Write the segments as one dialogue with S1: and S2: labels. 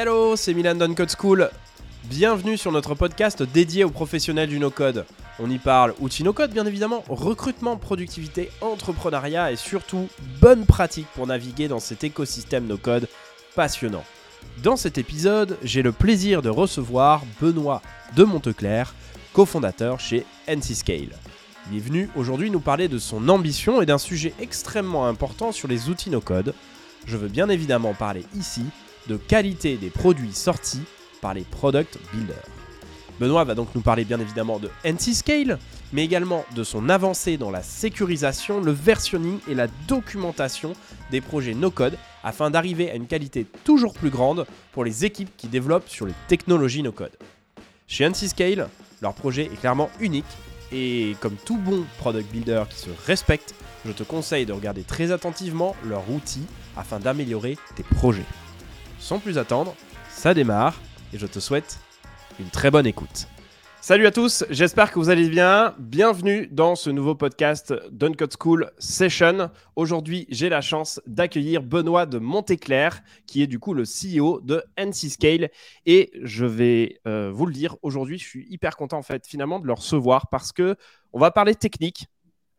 S1: Hello, c'est Milan Don Code School. Bienvenue sur notre podcast dédié aux professionnels du no-code. On y parle outils no-code, bien évidemment, recrutement, productivité, entrepreneuriat et surtout bonnes pratiques pour naviguer dans cet écosystème no-code passionnant. Dans cet épisode, j'ai le plaisir de recevoir Benoît de Monteclair, cofondateur chez NC Scale. Il est venu aujourd'hui nous parler de son ambition et d'un sujet extrêmement important sur les outils no-code. Je veux bien évidemment parler ici de qualité des produits sortis par les product builders. Benoît va donc nous parler bien évidemment de NC Scale, mais également de son avancée dans la sécurisation, le versionning et la documentation des projets no-code afin d'arriver à une qualité toujours plus grande pour les équipes qui développent sur les technologies no-code. Chez NC Scale, leur projet est clairement unique et comme tout bon product builder qui se respecte, je te conseille de regarder très attentivement leurs outils afin d'améliorer tes projets. Sans plus attendre, ça démarre et je te souhaite une très bonne écoute. Salut à tous, j'espère que vous allez bien. Bienvenue dans ce nouveau podcast d'Uncode School Session. Aujourd'hui, j'ai la chance d'accueillir Benoît de Monteclair, qui est du coup le CEO de NC Scale. Et je vais euh, vous le dire, aujourd'hui, je suis hyper content en fait finalement de le recevoir parce que on va parler technique.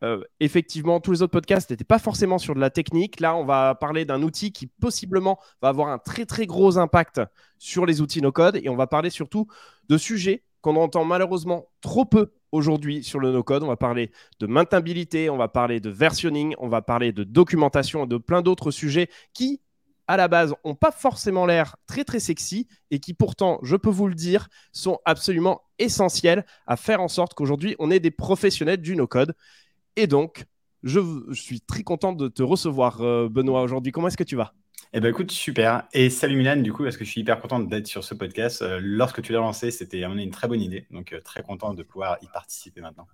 S1: Euh, effectivement, tous les autres podcasts n'étaient pas forcément sur de la technique. Là, on va parler d'un outil qui possiblement va avoir un très très gros impact sur les outils no-code et on va parler surtout de sujets qu'on entend malheureusement trop peu aujourd'hui sur le no-code. On va parler de maintenabilité, on va parler de versionning, on va parler de documentation et de plein d'autres sujets qui, à la base, n'ont pas forcément l'air très très sexy et qui pourtant, je peux vous le dire, sont absolument essentiels à faire en sorte qu'aujourd'hui, on ait des professionnels du no-code. Et donc, je, suis très content de te recevoir, euh, Benoît, aujourd'hui. Comment est-ce que tu vas?
S2: Eh ben écoute, super. Et salut Milan, du coup, parce que je suis hyper content d'être sur ce podcast. Euh, lorsque tu l'as lancé, c'était une très bonne idée. Donc, euh, très content de pouvoir y participer maintenant.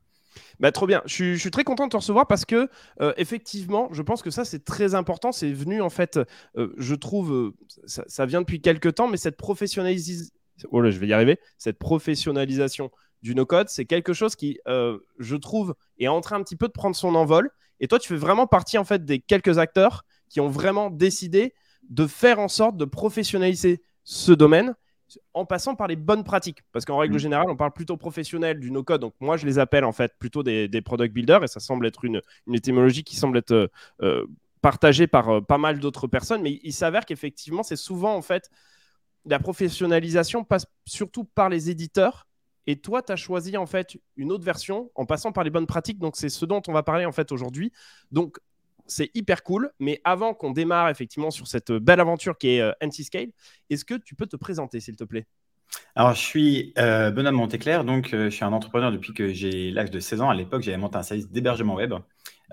S1: Bah, trop bien. Je suis, très content de te recevoir parce que, euh, effectivement, je pense que ça, c'est très important. C'est venu, en fait, je trouve, ça, vient depuis quelques temps, mais cette professionnalisation. Oh là, je vais y arriver. Cette professionnalisation du no-code, c'est quelque chose qui, je trouve, est en train un petit peu de prendre son envol. Et toi, tu fais vraiment partie, en fait, des quelques acteurs qui ont vraiment décidé de faire en sorte de professionnaliser ce domaine en passant par les bonnes pratiques. Parce qu'en règle mm. générale, on parle plutôt professionnel du no-code. Donc moi, je les appelle en fait plutôt des, product builders et ça semble être une, étymologie qui semble être euh, euh, partagée par euh, pas mal d'autres personnes. Mais il, s'avère qu'effectivement, c'est souvent en fait la professionnalisation passe surtout par les éditeurs. Et toi, tu as choisi en fait une autre version en passant par les bonnes pratiques. Donc c'est ce dont on va parler en fait aujourd'hui. Donc c'est hyper cool. Mais avant qu'on démarre effectivement sur cette belle aventure qui est euh, Anti-Scale, est-ce que tu peux te présenter, s'il te plaît?
S2: Alors, je suis euh, Benoît Monteclair, donc euh, je suis un entrepreneur depuis que j'ai l'âge de 16 ans. À l'époque, j'avais monté un service d'hébergement web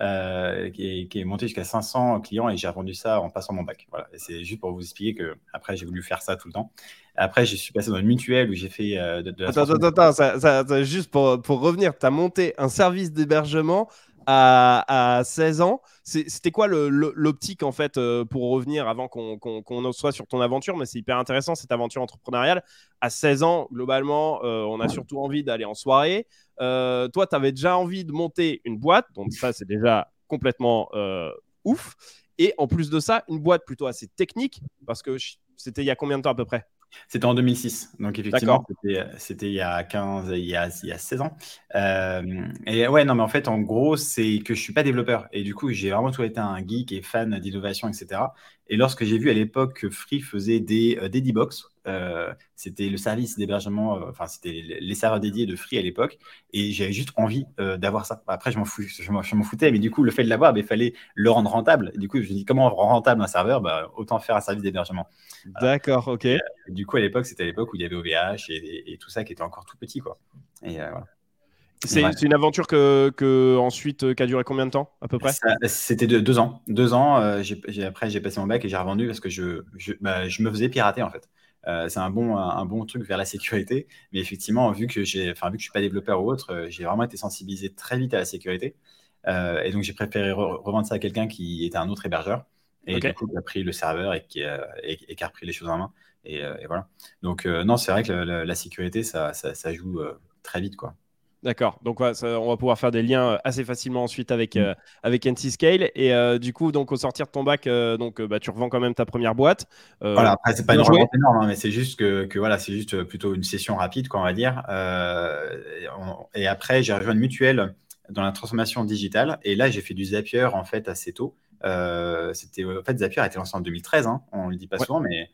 S2: euh, qui, est, monté jusqu'à 500 clients et j'ai revendu ça en passant mon bac. Voilà. C'est juste pour vous expliquer que après j'ai voulu faire ça tout le temps. Après, je suis passé dans une mutuelle où j'ai fait de,
S1: de, Attends, attends, attends, juste pour, pour revenir, tu as monté un service d'hébergement à, 16 ans. C'était quoi l'optique en fait euh, pour revenir avant qu'on soit sur ton aventure? Mais c'est hyper intéressant cette aventure entrepreneuriale. À 16 ans, globalement, euh, on a surtout envie d'aller en soirée. Euh, toi, tu avais déjà envie de monter une boîte, donc ça c'est déjà complètement ouf. Et en plus de ça, une boîte plutôt assez technique, parce que c'était il y a combien de temps à peu près?
S2: C'était en 2006. Donc, effectivement, c'était il y a 15, il y a, il y a 16 ans. Euh, et ouais, non, mais en fait, en gros, c'est que je suis pas développeur. Et du coup, j'ai vraiment toujours été un geek et fan d'innovation, etc. Et lorsque j'ai vu à l'époque que Free faisait des, euh, des D-Box, euh, c'était le service d'hébergement, euh, enfin, c'était les serveurs dédiés de Free à l'époque, et j'avais juste envie d'avoir ça. Après, je m'en fous, je m'en foutais, mais du coup, le fait de l'avoir, bah, il fallait le rendre rentable. du coup, je me dis, comment rendre rentable un serveur? Bah, Autant faire un service d'hébergement.
S1: D'accord, ok.
S2: du coup, à l'époque, c'était à l'époque où il y avait OVH et, et, tout ça qui était encore tout petit, quoi. Et voilà.
S1: C'est une aventure que, ensuite euh, qui a duré combien de temps à peu près?
S2: C'était deux ans. Deux ans. Euh, après j'ai passé mon bac et j'ai revendu parce que je, je, bah, me faisais pirater en fait. Euh, c'est un bon, un, bon truc vers la sécurité. Mais effectivement, vu que j'ai, enfin vu que je suis pas développeur ou autre, j'ai vraiment été sensibilisé très vite à la sécurité. et donc j'ai préféré revendre ça à quelqu'un qui était un autre hébergeur et du coup qui a pris le serveur et qui, a, et, qui a repris les choses en main. Et, voilà. Donc non, c'est vrai que la, sécurité ça, ça, ça joue très vite quoi.
S1: D'accord. Donc on va pouvoir faire des liens euh, assez facilement ensuite avec, mm. euh, avec NC Scale. Et euh, du coup, donc au sortir de ton bac, donc bah, tu revends quand même ta première boîte.
S2: voilà, après c'est pas une revente énorme, hein, mais c'est juste que, que, voilà, c'est juste plutôt une session rapide, quoi, on va dire. et après, j'ai rejoint une mutuelle dans la transformation digitale. Et là, j'ai fait du Zapier en fait assez tôt. C'était en fait Zapier a été lancé en 2013. Hein, on le dit pas souvent, mais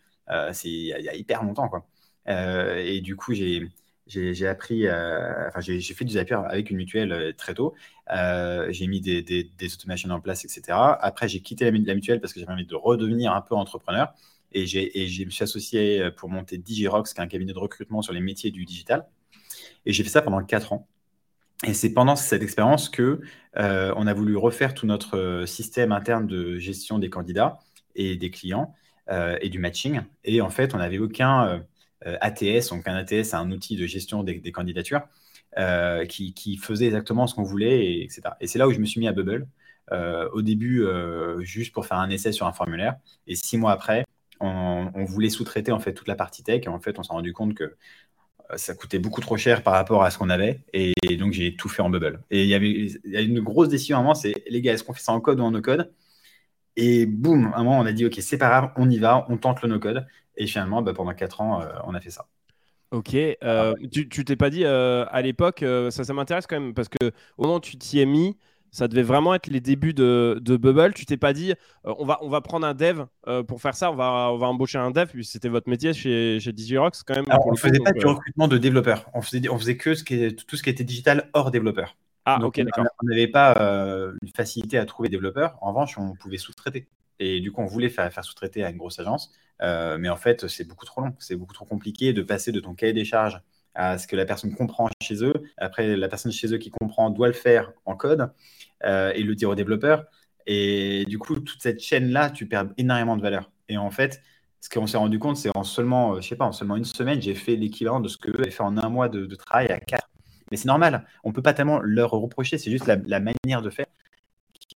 S2: c'est il y, a hyper longtemps, quoi. et du coup, j'ai j'ai appris, euh, enfin, j'ai fait du Zapier avec une mutuelle euh, très tôt. Euh, j'ai mis des, automations en place, etc. Après, j'ai quitté la, mutuelle parce que j'avais envie de redevenir un peu entrepreneur. Et, et je me suis associé pour monter DigiRox, qui est un cabinet de recrutement sur les métiers du digital. Et j'ai fait ça pendant quatre ans. Et c'est pendant cette expérience que on a voulu refaire tout notre système interne de gestion des candidats et des clients et du matching. Et en fait, on n'avait aucun ATS. Donc un ATS, c'est un outil de gestion des, candidatures euh, qui, faisait exactement ce qu'on voulait, et, etc. Et c'est là où je me suis mis à Bubble. Euh, au début, juste pour faire un essai sur un formulaire. Et six mois après, on, voulait sous-traiter en fait toute la partie tech. Et en fait, on s'est rendu compte que ça coûtait beaucoup trop cher par rapport à ce qu'on avait. Et, donc, j'ai tout fait en Bubble. Et il y avait une grosse décision à un c'est les gars, est-ce qu'on fait ça en code ou en no-code? Et boum, à un moment, on a dit, OK, c'est pas grave, on y va, on tente le no-code. Et finalement, bah, pendant 4 ans, euh, on a fait ça.
S1: Ok, euh, tu t'es pas dit euh, à l'époque, ça, ça m'intéresse quand même, parce que au moment où tu t'y es mis, ça devait vraiment être les débuts de, de Bubble. Tu t'es pas dit, on, va, on va prendre un dev pour faire ça, on va, on va embaucher un dev, puis c'était votre métier chez, chez DigiRox quand même.
S2: on ne faisait pas du recrutement de développeurs, on faisait, on faisait que ce qui est, tout ce qui était digital hors développeur.
S1: Ah, ok, d'accord.
S2: On n'avait pas une facilité à trouver développeurs, en revanche, on pouvait sous-traiter. Et du coup, on voulait faire, faire sous-traiter à une grosse agence. Euh, mais en fait, c'est beaucoup trop long. C'est beaucoup trop compliqué de passer de ton cahier des charges à ce que la personne comprend chez eux. Après, la personne chez eux qui comprend doit le faire en code euh, et le dire au développeur. Et du coup, toute cette chaîne-là, tu perds énormément de valeur. Et en fait, ce qu'on s'est rendu compte, c'est en seulement, euh, je sais pas, en seulement une semaine, j'ai fait l'équivalent de ce que fait en un mois de, travail à quatre. Mais c'est normal. On peut pas tellement leur reprocher. C'est juste la manière de faire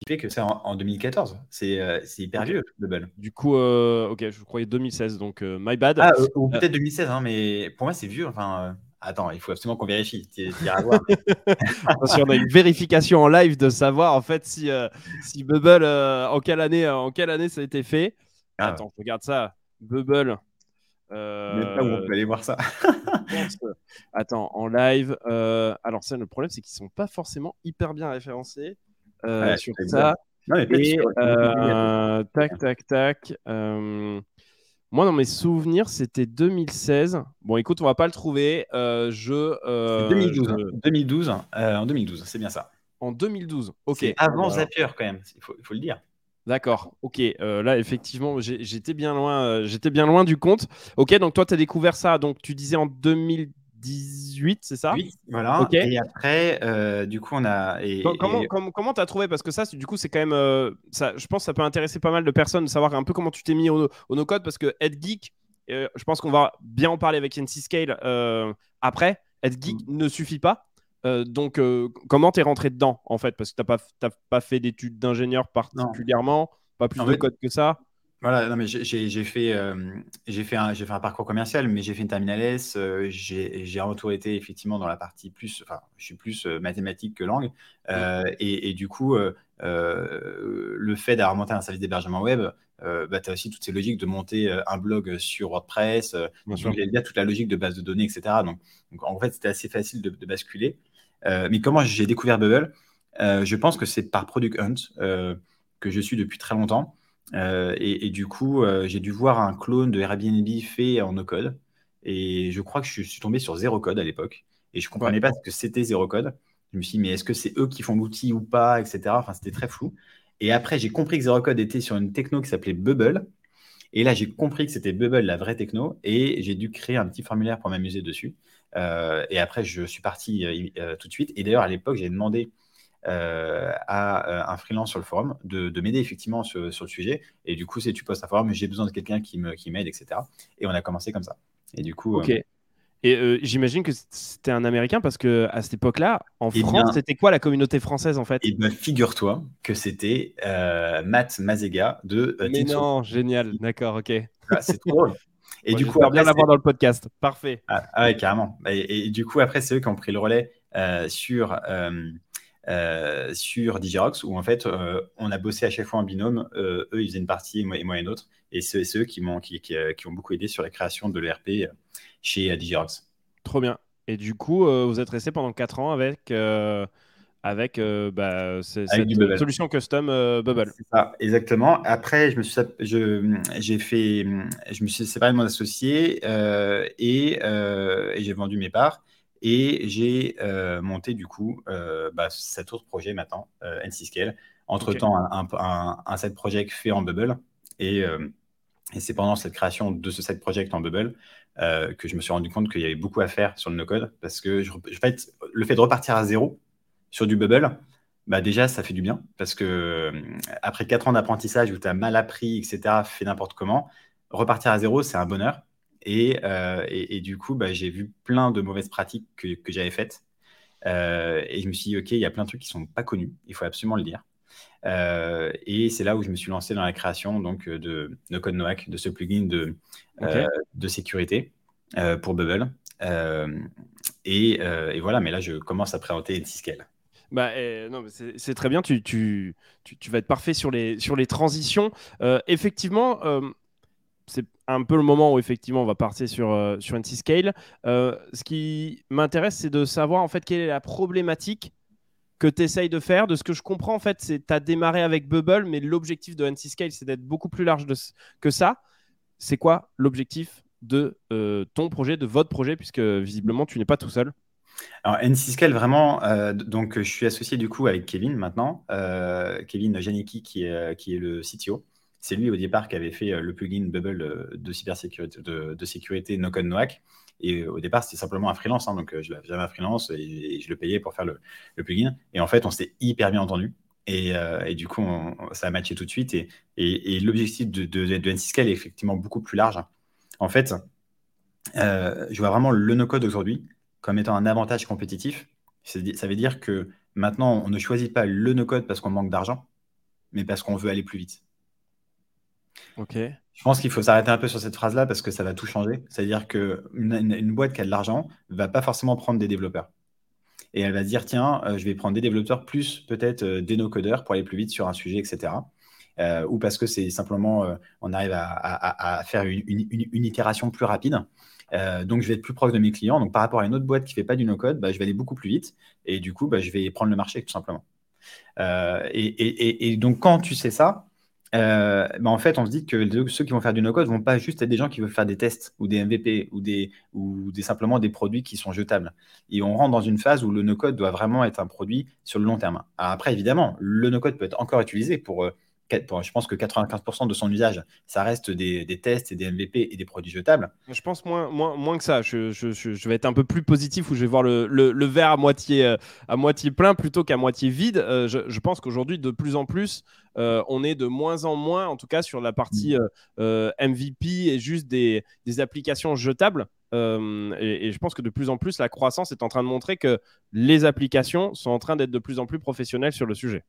S2: qui fait que c'est en, 2014. Euh, c'est hyper vieux, Bubble.
S1: Du coup, euh, ok, je croyais 2016, donc euh, my bad.
S2: Ah, ou peut-être 2016, hein, mais pour moi, c'est vieux. Enfin, attends, il faut absolument qu'on vérifie.
S1: Attention, on a une vérification en live de savoir en fait si, si Bubble, en, quelle année, en quelle année ça a été fait. Ah. Attends, regarde ça. Bubble.
S2: Euh... Où on peut aller voir ça.
S1: Attends, en live. alors, ça, le problème, c'est qu'ils sont pas forcément hyper bien référencés. Euh, sur ça. et euh, tac, tac, tac. Euh, moi, dans mes souvenirs, c'était 2016. Bon, écoute, on va pas le trouver. je,
S2: 2012. 2012. en 2012, c'est bien ça.
S1: En 2012. Ok.
S2: Avant Zapier, quand même. Il faut, il faut le dire.
S1: D'accord. Ok. là, effectivement, j'étais bien loin. j'étais bien loin du compte. Ok. Donc toi, tu as découvert ça. Donc tu disais en 2012 18, c'est ça?
S2: Oui, voilà. Et après, euh, du coup, on a.
S1: comment tu as trouvé? Parce que ça, du coup, c'est quand même. Euh, ça, je pense que ça peut intéresser pas mal de personnes de savoir un peu comment tu t'es mis au, no-code parce que Head Geek, euh, je pense qu'on va bien en parler avec NC Scale après. Head Geek mm. ne suffit pas. donc, comment tu es rentré dedans en fait? Parce que tu n'as pas, pas fait d'études d'ingénieur particulièrement, pas plus de code que ça.
S2: Voilà, non, mais j'ai fait, euh, j'ai fait, un, fait un parcours commercial, mais j'ai fait une terminale S. Euh, j'ai avant tout été effectivement dans la partie plus, enfin, je suis plus euh, mathématique que langue. et, du coup, le fait d'avoir monté un service d'hébergement web, bah, tu as aussi toutes ces logiques de monter un blog sur WordPress. il y a toute la logique de base de données, etc. Donc, en fait, c'était assez facile de, de basculer. mais comment j'ai découvert Bubble? Je pense que c'est par Product Hunt que je suis depuis très longtemps. Euh, et, du coup, euh, j'ai dû voir un clone de Airbnb fait en no-code. Et je crois que je suis tombé sur zéro code à l'époque. Et je ne comprenais pas ce que c'était zéro code. Je me suis dit, mais est-ce que c'est eux qui font l'outil ou pas, etc. Enfin, c'était très flou. Et après, j'ai compris que zéro code était sur une techno qui s'appelait Bubble. Et là, j'ai compris que c'était Bubble, la vraie techno. Et j'ai dû créer un petit formulaire pour m'amuser dessus. Euh, et après, je suis parti tout de suite. Et d'ailleurs, à l'époque, j'ai demandé à euh, un freelance sur le forum de, m'aider effectivement sur, le sujet. Et du coup, c'est tu postes un forum, j'ai besoin de quelqu'un qui m'aide, qui etc. Et on a commencé comme ça. Et du coup.
S1: Ok. Euh, et j'imagine que c'était un Américain parce que à cette époque-là, en eh France, c'était quoi la communauté française en fait?
S2: Et ben, figure-toi que c'était Matt Mazega de
S1: Mais non, génial, d'accord, ok.
S2: Ah, c'est trop.
S1: Et du coup, bien l'avoir dans le podcast. Parfait.
S2: Ah, ah, ouais, carrément. Et, et, du coup, après, c'est eux qui ont pris le relais sur, sur Digirox, où en fait, on a bossé à chaque fois en binôme. eux, ils faisaient une partie et moi, et moi une autre. Et c'est eux qui m'ont qui, qui, qui, ont beaucoup aidé sur la création de l'ERP chez Digirox.
S1: Trop bien. Et du coup, vous êtes resté pendant 4 ans avec avec, euh, bah, cette solution custom euh, Bubble.
S2: Ça, exactement. Après, je me suis, je, j'ai fait, je me suis séparé de mon associé euh, et, et j'ai vendu mes parts et j'ai monté du coup bah, cet autre projet maintenant, NC Scale. Entre temps, un, un, un, set project fait en Bubble et, et c'est pendant cette création de ce set project en Bubble que je me suis rendu compte qu'il y avait beaucoup à faire sur le no-code parce que je, en fait, le fait de repartir à zéro, sur du bubble, bah déjà, ça fait du bien parce que euh, après quatre ans d'apprentissage où tu as mal appris, etc., fait n'importe comment, repartir à zéro, c'est un bonheur. Et, euh, et, du coup, bah, j'ai vu plein de mauvaises pratiques que, que j'avais faites. Euh, et je me suis dit, OK, il y a plein de trucs qui sont pas connus, il faut absolument le dire. et c'est là où je me suis lancé dans la création donc, de, de Code Noac, de ce plugin de, de sécurité pour Bubble. Et, et, voilà, mais là, je commence à présenter NC-Scale.
S1: Bah, eh, non, c'est très bien. Tu, tu, tu, vas être parfait sur les, sur les transitions. Euh, effectivement, euh, c'est un peu le moment où effectivement on va partir sur, euh, sur NC Scale. ce qui m'intéresse, c'est de savoir en fait quelle est la problématique que tu essayes de faire. De ce que je comprends, en fait, c'est tu as démarré avec Bubble, mais l'objectif de NC Scale, c'est d'être beaucoup plus large que ça. C'est quoi l'objectif de ton projet, de votre projet, puisque visiblement tu n'es pas tout seul?
S2: Alors, NCScale, vraiment, euh, donc je suis associé du coup avec Kevin maintenant, euh, Kevin Janicki qui est, qui est le CTO. C'est lui au départ qui avait fait euh, le plugin Bubble de cybersécurité, de, sécurité no code. Et au départ, c'était simplement un freelance, hein, donc je l'avais un freelance et, je le payais pour faire le, plugin. Et en fait, on s'était hyper bien entendu. Et, du coup, ça a matché tout de suite. Et, l'objectif de, de, de NCScale est effectivement beaucoup plus large. En fait, je vois vraiment le no-code aujourd'hui comme étant un avantage compétitif. Ça veut dire que maintenant, on ne choisit pas le no-code parce qu'on manque d'argent, mais parce qu'on veut aller plus vite. Je pense qu'il faut s'arrêter un peu sur cette phrase-là parce que ça va tout changer. C'est-à-dire qu'une une, boîte qui a de l'argent ne va pas forcément prendre des développeurs. Et elle va se dire, tiens, euh, je vais prendre des développeurs plus peut-être euh, des no-codeurs pour aller plus vite sur un sujet, etc. Euh, ou parce que c'est simplement, on arrive à, faire une, itération plus rapide. Donc, je vais être plus proche de mes clients. Donc, par rapport à une autre boîte qui ne fait pas du no-code, bah, je vais aller beaucoup plus vite. Et du coup, bah, je vais prendre le marché tout simplement. Et, donc, quand tu sais ça, euh, bah, en fait, on se dit que ceux qui vont faire du no-code vont pas juste être des gens qui veulent faire des tests ou des MVP ou, des, ou des, simplement des produits qui sont jetables. Et on rentre dans une phase où le no-code doit vraiment être un produit sur le long terme. après, évidemment, le no-code peut être encore utilisé pour je pense que 95% de son usage, ça reste des, tests et des MVP et des produits jetables.
S1: Je pense moins, moins, moins que ça. Je, je, vais être un peu plus positif où je vais voir le, le, verre à moitié, euh, à moitié plein plutôt qu'à moitié vide. Euh, je, pense qu'aujourd'hui, de plus en plus, euh, on est de moins en moins, en tout cas sur la partie MVP mm. et juste des, des applications jetables. et, et, je pense que de plus en plus, la croissance est en train de montrer que les applications sont en train d'être de plus en plus professionnelles sur le sujet.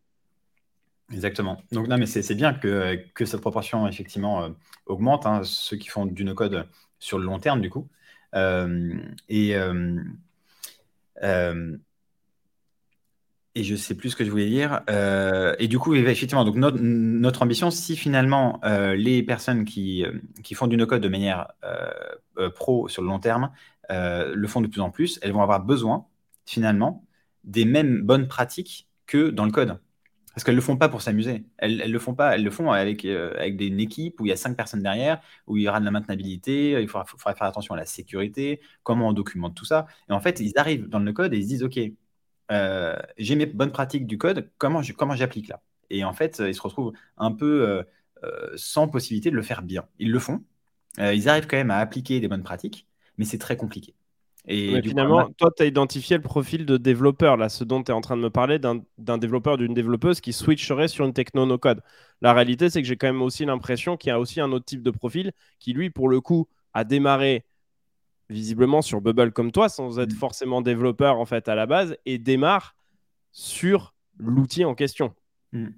S2: Exactement. Donc, non, mais c'est bien que, cette proportion, effectivement, euh, augmente, hein, ceux qui font du no-code sur le long terme, du coup. Euh, et, euh, et je sais plus ce que je voulais dire. et du coup, effectivement, donc notre, notre ambition, si finalement les personnes qui, qui font du no-code de manière pro sur le long terme le font de plus en plus, elles vont avoir besoin, finalement, des mêmes bonnes pratiques que dans le code. Parce qu'elles ne le font pas pour s'amuser. Elles, le font pas. Elles le font avec, euh, avec des, une équipe où il y a cinq personnes derrière, où il y aura de la maintenabilité, il faudra, faire attention à la sécurité, comment on documente tout ça. Et en fait, ils arrivent dans le code et ils se disent, OK, euh, j'ai mes bonnes pratiques du code, comment, j'applique là? Et en fait, ils se retrouvent un peu euh, sans possibilité de le faire bien. Ils le font. ils arrivent quand même à appliquer des bonnes pratiques, mais c'est très compliqué.
S1: Et finalement, toi, tu as identifié le profil de développeur, là, ce dont tu es en train de me parler, d'un développeur, d'une développeuse qui switcherait sur une techno no-code. La réalité, c'est que j'ai quand même aussi l'impression qu'il y a aussi un autre type de profil qui, lui, pour le coup, a démarré visiblement sur Bubble comme toi, sans être mm. forcément développeur en fait à la base, et démarre sur l'outil en question. Mm.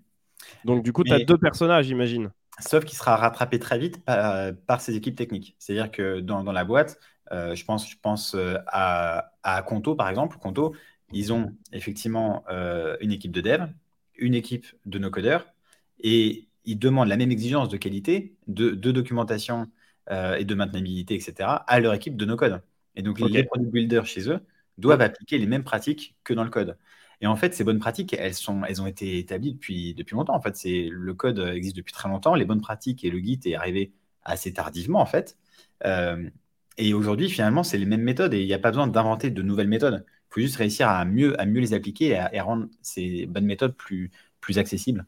S1: Donc, du coup, tu as deux personnages, j'imagine.
S2: Sauf qu'il sera rattrapé très vite par, ses équipes techniques. C'est-à-dire que dans, dans, la boîte, euh, je pense, je pense euh, à, à, Conto, par exemple. Conto, ils ont effectivement une équipe de dev, une équipe de no-codeurs, et ils demandent la même exigence de qualité, de, documentation et de maintenabilité, etc., à leur équipe de no-code. Et donc, les product builders chez eux doivent appliquer les mêmes pratiques que dans le code. Et en fait, ces bonnes pratiques, elles, sont, elles ont été établies depuis, depuis longtemps. En fait, c'est, le code existe depuis très longtemps. Les bonnes pratiques et le Git est arrivé assez tardivement, en fait. Euh, et aujourd'hui, finalement, c'est les mêmes méthodes et il n'y a pas besoin d'inventer de nouvelles méthodes. Il faut juste réussir à mieux, les appliquer et à, rendre ces bonnes méthodes plus, accessibles.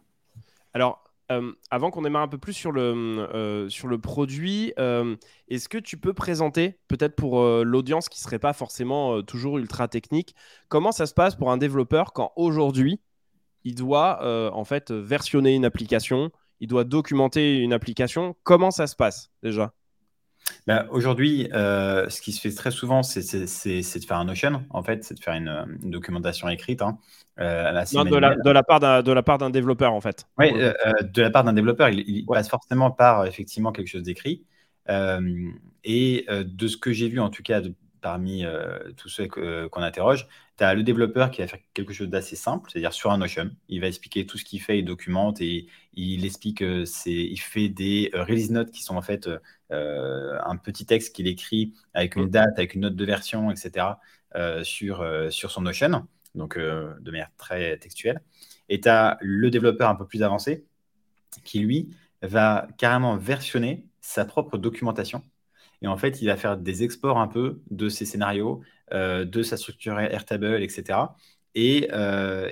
S1: Alors, euh, avant qu'on démarre un peu plus sur le, euh, produit, euh, est-ce que tu peux présenter, peut-être pour l'audience qui ne serait pas forcément toujours ultra technique, comment ça se passe pour un développeur quand aujourd'hui, il doit en fait versionner une application, il doit documenter une application? Comment ça se passe déjà?
S2: Bah, aujourd'hui, euh, ce qui se fait très souvent, c'est de faire un Notion, en fait, c'est de faire une, documentation écrite. Hein,
S1: euh, de, la, de, la, part d'un développeur, en fait.
S2: Oui, euh, de la part d'un développeur, il, passe forcément par effectivement quelque chose d'écrit. et de ce que j'ai vu, en tout cas, parmi tous ceux qu'on interroge, tu as le développeur qui va faire quelque chose d'assez simple, c'est-à-dire sur un Notion. Il va expliquer tout ce qu'il fait, il documente et il explique, il fait des release notes qui sont en fait euh, un petit texte qu'il écrit avec une date, avec une note de version, etc. Euh, sur, euh, sur son Notion, donc de manière très textuelle. Et tu as le développeur un peu plus avancé qui, lui, va carrément versionner sa propre documentation. Et en fait, il va faire des exports un peu de ses scénarios, de sa structure Airtable, etc. Et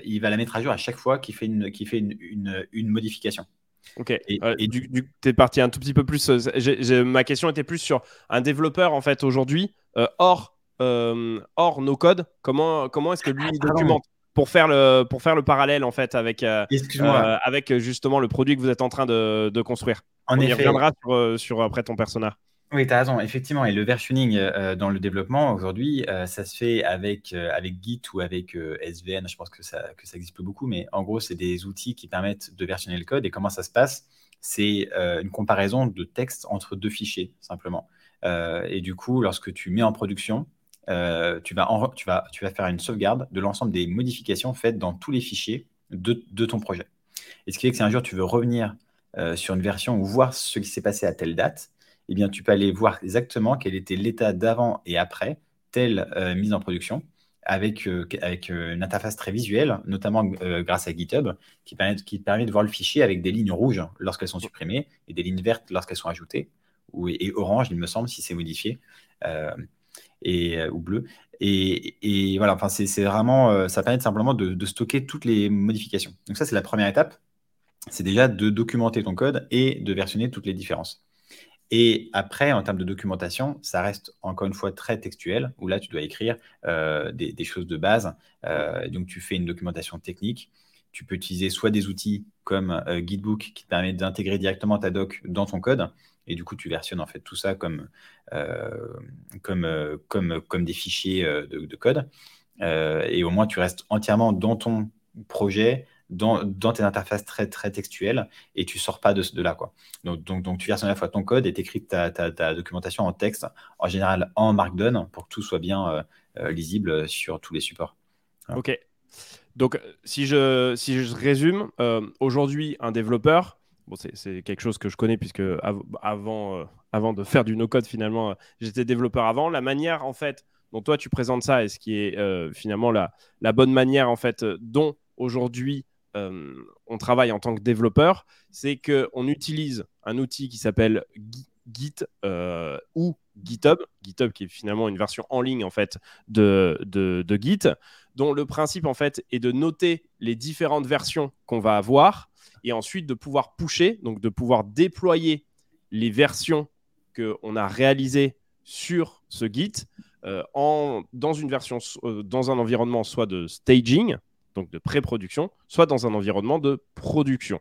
S2: il va la mettre à jour à chaque fois qu'il fait une, fait une modification.
S1: Ok. Et, euh, du, tu es parti un tout petit peu plus. Euh, ma question était plus sur un développeur en fait aujourd'hui euh, hors hors no code. Comment comment est-ce que lui il documente pour faire le pour faire le parallèle en fait avec avec justement le produit que vous êtes en train de, de construire? En On y reviendra sur, sur après ton personnage.
S2: Oui, tu as raison, effectivement. Et le versioning euh, dans le développement, aujourd'hui, euh, ça se fait avec, euh, avec Git ou avec SVN. Je pense que ça, que ça existe beaucoup, mais en gros, c'est des outils qui permettent de versionner le code. Et comment ça se passe? C'est une comparaison de texte entre deux fichiers, simplement. et du coup, lorsque tu mets en production, tu, vas tu, vas, tu vas faire une sauvegarde de l'ensemble des modifications faites dans tous les fichiers de, de ton projet. Et ce qui fait que si un jour tu veux revenir sur une version ou voir ce qui s'est passé à telle date, eh bien, tu peux aller voir exactement quel était l'état d'avant et après telle euh, mise en production avec, euh, euh, une interface très visuelle, notamment grâce à GitHub, qui permet, permet de voir le fichier avec des lignes rouges lorsqu'elles sont supprimées et des lignes vertes lorsqu'elles sont ajoutées, ou, et orange, il me semble, si c'est modifié, et, ou bleu. Et, voilà, enfin, c'est vraiment, ça permet simplement de stocker toutes les modifications. Donc ça, c'est la première étape. C'est déjà de documenter ton code et de versionner toutes les différences. Et après, en termes de documentation, ça reste encore une fois très textuel, où là, tu dois écrire euh, des, choses de base. Euh, donc, tu fais une documentation technique. Tu peux utiliser soit des outils comme euh, Gitbook qui te permet d'intégrer directement ta doc dans ton code. Et du coup, tu versionnes en fait tout ça comme, comme des fichiers de code. et au moins, tu restes entièrement dans ton projet dans, tes interfaces très, très textuelles et tu sors pas de, là. Quoi. Donc, donc, tu versionnes à la fois ton code et tu écris ta, ta, documentation en texte, en général en Markdown, pour que tout soit bien euh, euh, lisible sur tous les supports.
S1: Ok. Donc, si je, si je résume, euh, aujourd'hui, un développeur, bon, c'est quelque chose que je connais puisque avant, avant de faire du no-code, finalement, j'étais développeur avant. La manière, en fait, dont toi tu présentes ça et ce qui est finalement la, la bonne manière, en fait, dont aujourd'hui euh, on travaille en tant que développeur, c'est qu'on utilise un outil qui s'appelle Git euh, ou GitHub, GitHub qui est finalement une version en ligne en fait de, de, Git, dont le principe en fait est de noter les différentes versions qu'on va avoir et ensuite de pouvoir pusher, donc de pouvoir déployer les versions qu'on a réalisées sur ce Git euh, en, dans une version, dans un environnement soit de staging, donc de pré-production, soit dans un environnement de production.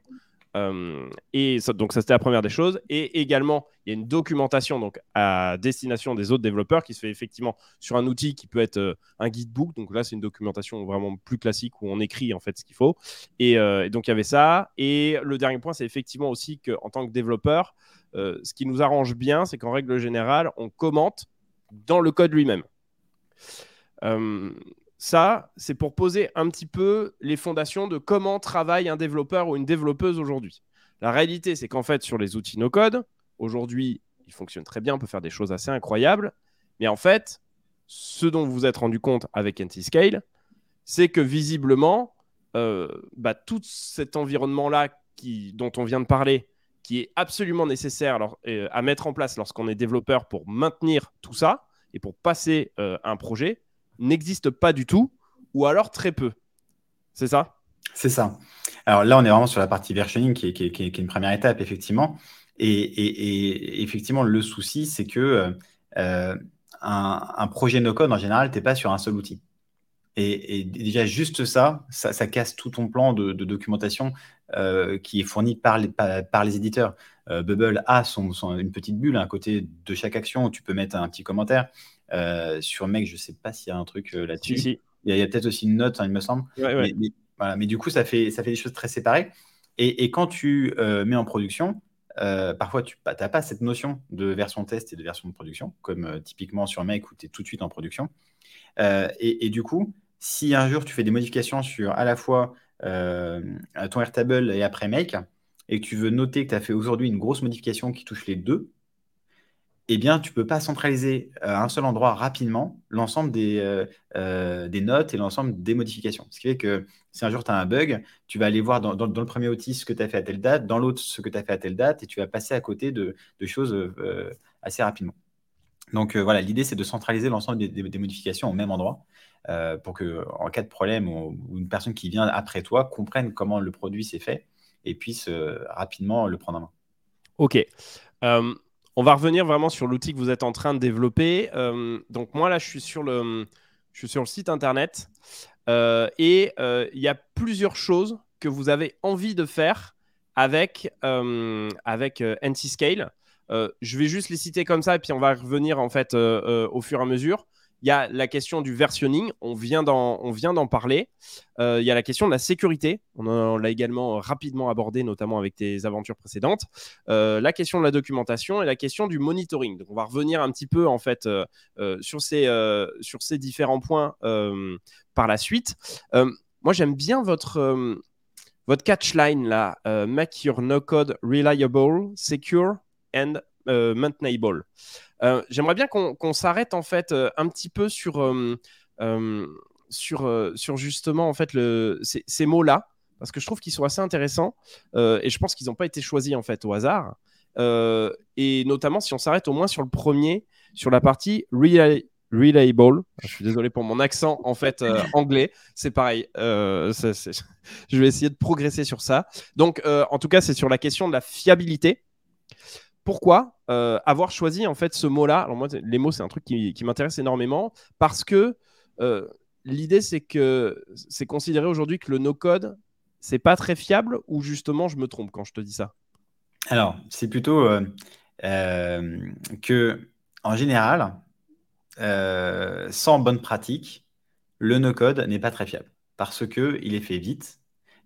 S1: Euh, et donc ça c'était la première des choses. Et également, il y a une documentation donc à destination des autres développeurs qui se fait effectivement sur un outil qui peut être euh, un guidebook. Donc là, c'est une documentation vraiment plus classique où on écrit en fait ce qu'il faut. Et, euh, donc il y avait ça. Et le dernier point, c'est effectivement aussi qu'en tant que développeur, ce qui nous arrange bien, c'est qu'en règle générale, on commente dans le code lui-même ça, c'est pour poser un petit peu les fondations de comment travaille un développeur ou une développeuse aujourd'hui. La réalité, c'est qu'en fait, sur les outils no-code, aujourd'hui, ils fonctionnent très bien, on peut faire des choses assez incroyables. Mais en fait, ce dont vous vous êtes rendu compte avec Antiscale, c'est que visiblement, euh, bah, tout cet environnement-là dont on vient de parler, qui est absolument nécessaire euh, à mettre en place lorsqu'on est développeur pour maintenir tout ça et pour passer euh, un projet, n'existe pas du tout, ou alors très peu. C'est ça?
S2: C'est ça. Alors là, on est vraiment sur la partie versioning qui est, une première étape, effectivement. Et, effectivement, le souci, c'est que euh, un, projet no-code, en général, tu n'es pas sur un seul outil. Et, déjà, juste ça, ça, casse tout ton plan de, documentation euh, qui est fourni par les, par, les éditeurs. Euh, Bubble a son, une petite bulle à côté de chaque action où tu peux mettre un petit commentaire. Sur Make, je ne sais pas s'il y a un truc là-dessus. Il y a, peut-être aussi une note, hein, il me semble. Mais, du coup, ça fait, ça fait des choses très séparées. Et, quand tu mets en production, euh, parfois, tu n'as pas cette notion de version test et de version de production, comme euh, typiquement sur Make où tu es tout de suite en production. Euh, et, du coup, si un jour tu fais des modifications sur à la fois ton Airtable et après Make, et que tu veux noter que tu as fait aujourd'hui une grosse modification qui touche les deux, eh bien, tu ne peux pas centraliser à un seul endroit rapidement l'ensemble des, euh, euh, des notes et l'ensemble des modifications. Ce qui fait que si un jour tu as un bug, tu vas aller voir dans, le premier outil ce que tu as fait à telle date, dans l'autre ce que tu as fait à telle date, et tu vas passer à côté de, choses euh, assez rapidement. Donc voilà, l'idée c'est de centraliser l'ensemble des, modifications au même endroit pour que en cas de problème ou, une personne qui vient après toi comprenne comment le produit s'est fait et puisse rapidement le prendre en main.
S1: Ok. On va revenir vraiment sur l'outil que vous êtes en train de développer. Euh, donc moi là, je suis sur le, je sur le site internet euh, et euh, il y a plusieurs choses que vous avez envie de faire avec, avec Antiscale. je vais juste les citer comme ça et puis on va revenir en fait au fur et à mesure. Il y a la question du versionning, on vient d'en parler. Euh, il y a la question de la sécurité, on, l'a également rapidement abordé, notamment avec tes aventures précédentes. Euh, la question de la documentation et la question du monitoring. Donc, on va revenir un petit peu en fait euh, sur, ces, sur ces différents points par la suite. moi, j'aime bien votre, votre catchline là, make your no code reliable, secure and maintainable. Euh, j'aimerais bien qu'on s'arrête en fait euh, un petit peu sur, euh, sur, sur justement en fait ces, mots-là parce que je trouve qu'ils sont assez intéressants et je pense qu'ils n'ont pas été choisis en fait au hasard. et notamment si on s'arrête au moins sur le premier, sur la partie reliable. Je suis désolé pour mon accent en fait anglais, c'est pareil. je vais essayer de progresser sur ça. Donc en tout cas, c'est sur la question de la fiabilité pourquoi euh, avoir choisi en fait ce mot-là? Alors moi, les mots, c'est un truc qui, m'intéresse énormément parce que euh, l'idée, c'est que c'est considéré aujourd'hui que le no-code, c'est pas très fiable ou justement, je me trompe quand je te dis ça?
S2: Alors, c'est plutôt euh, que, en général, sans bonne pratique, le no-code n'est pas très fiable parce que il est fait vite.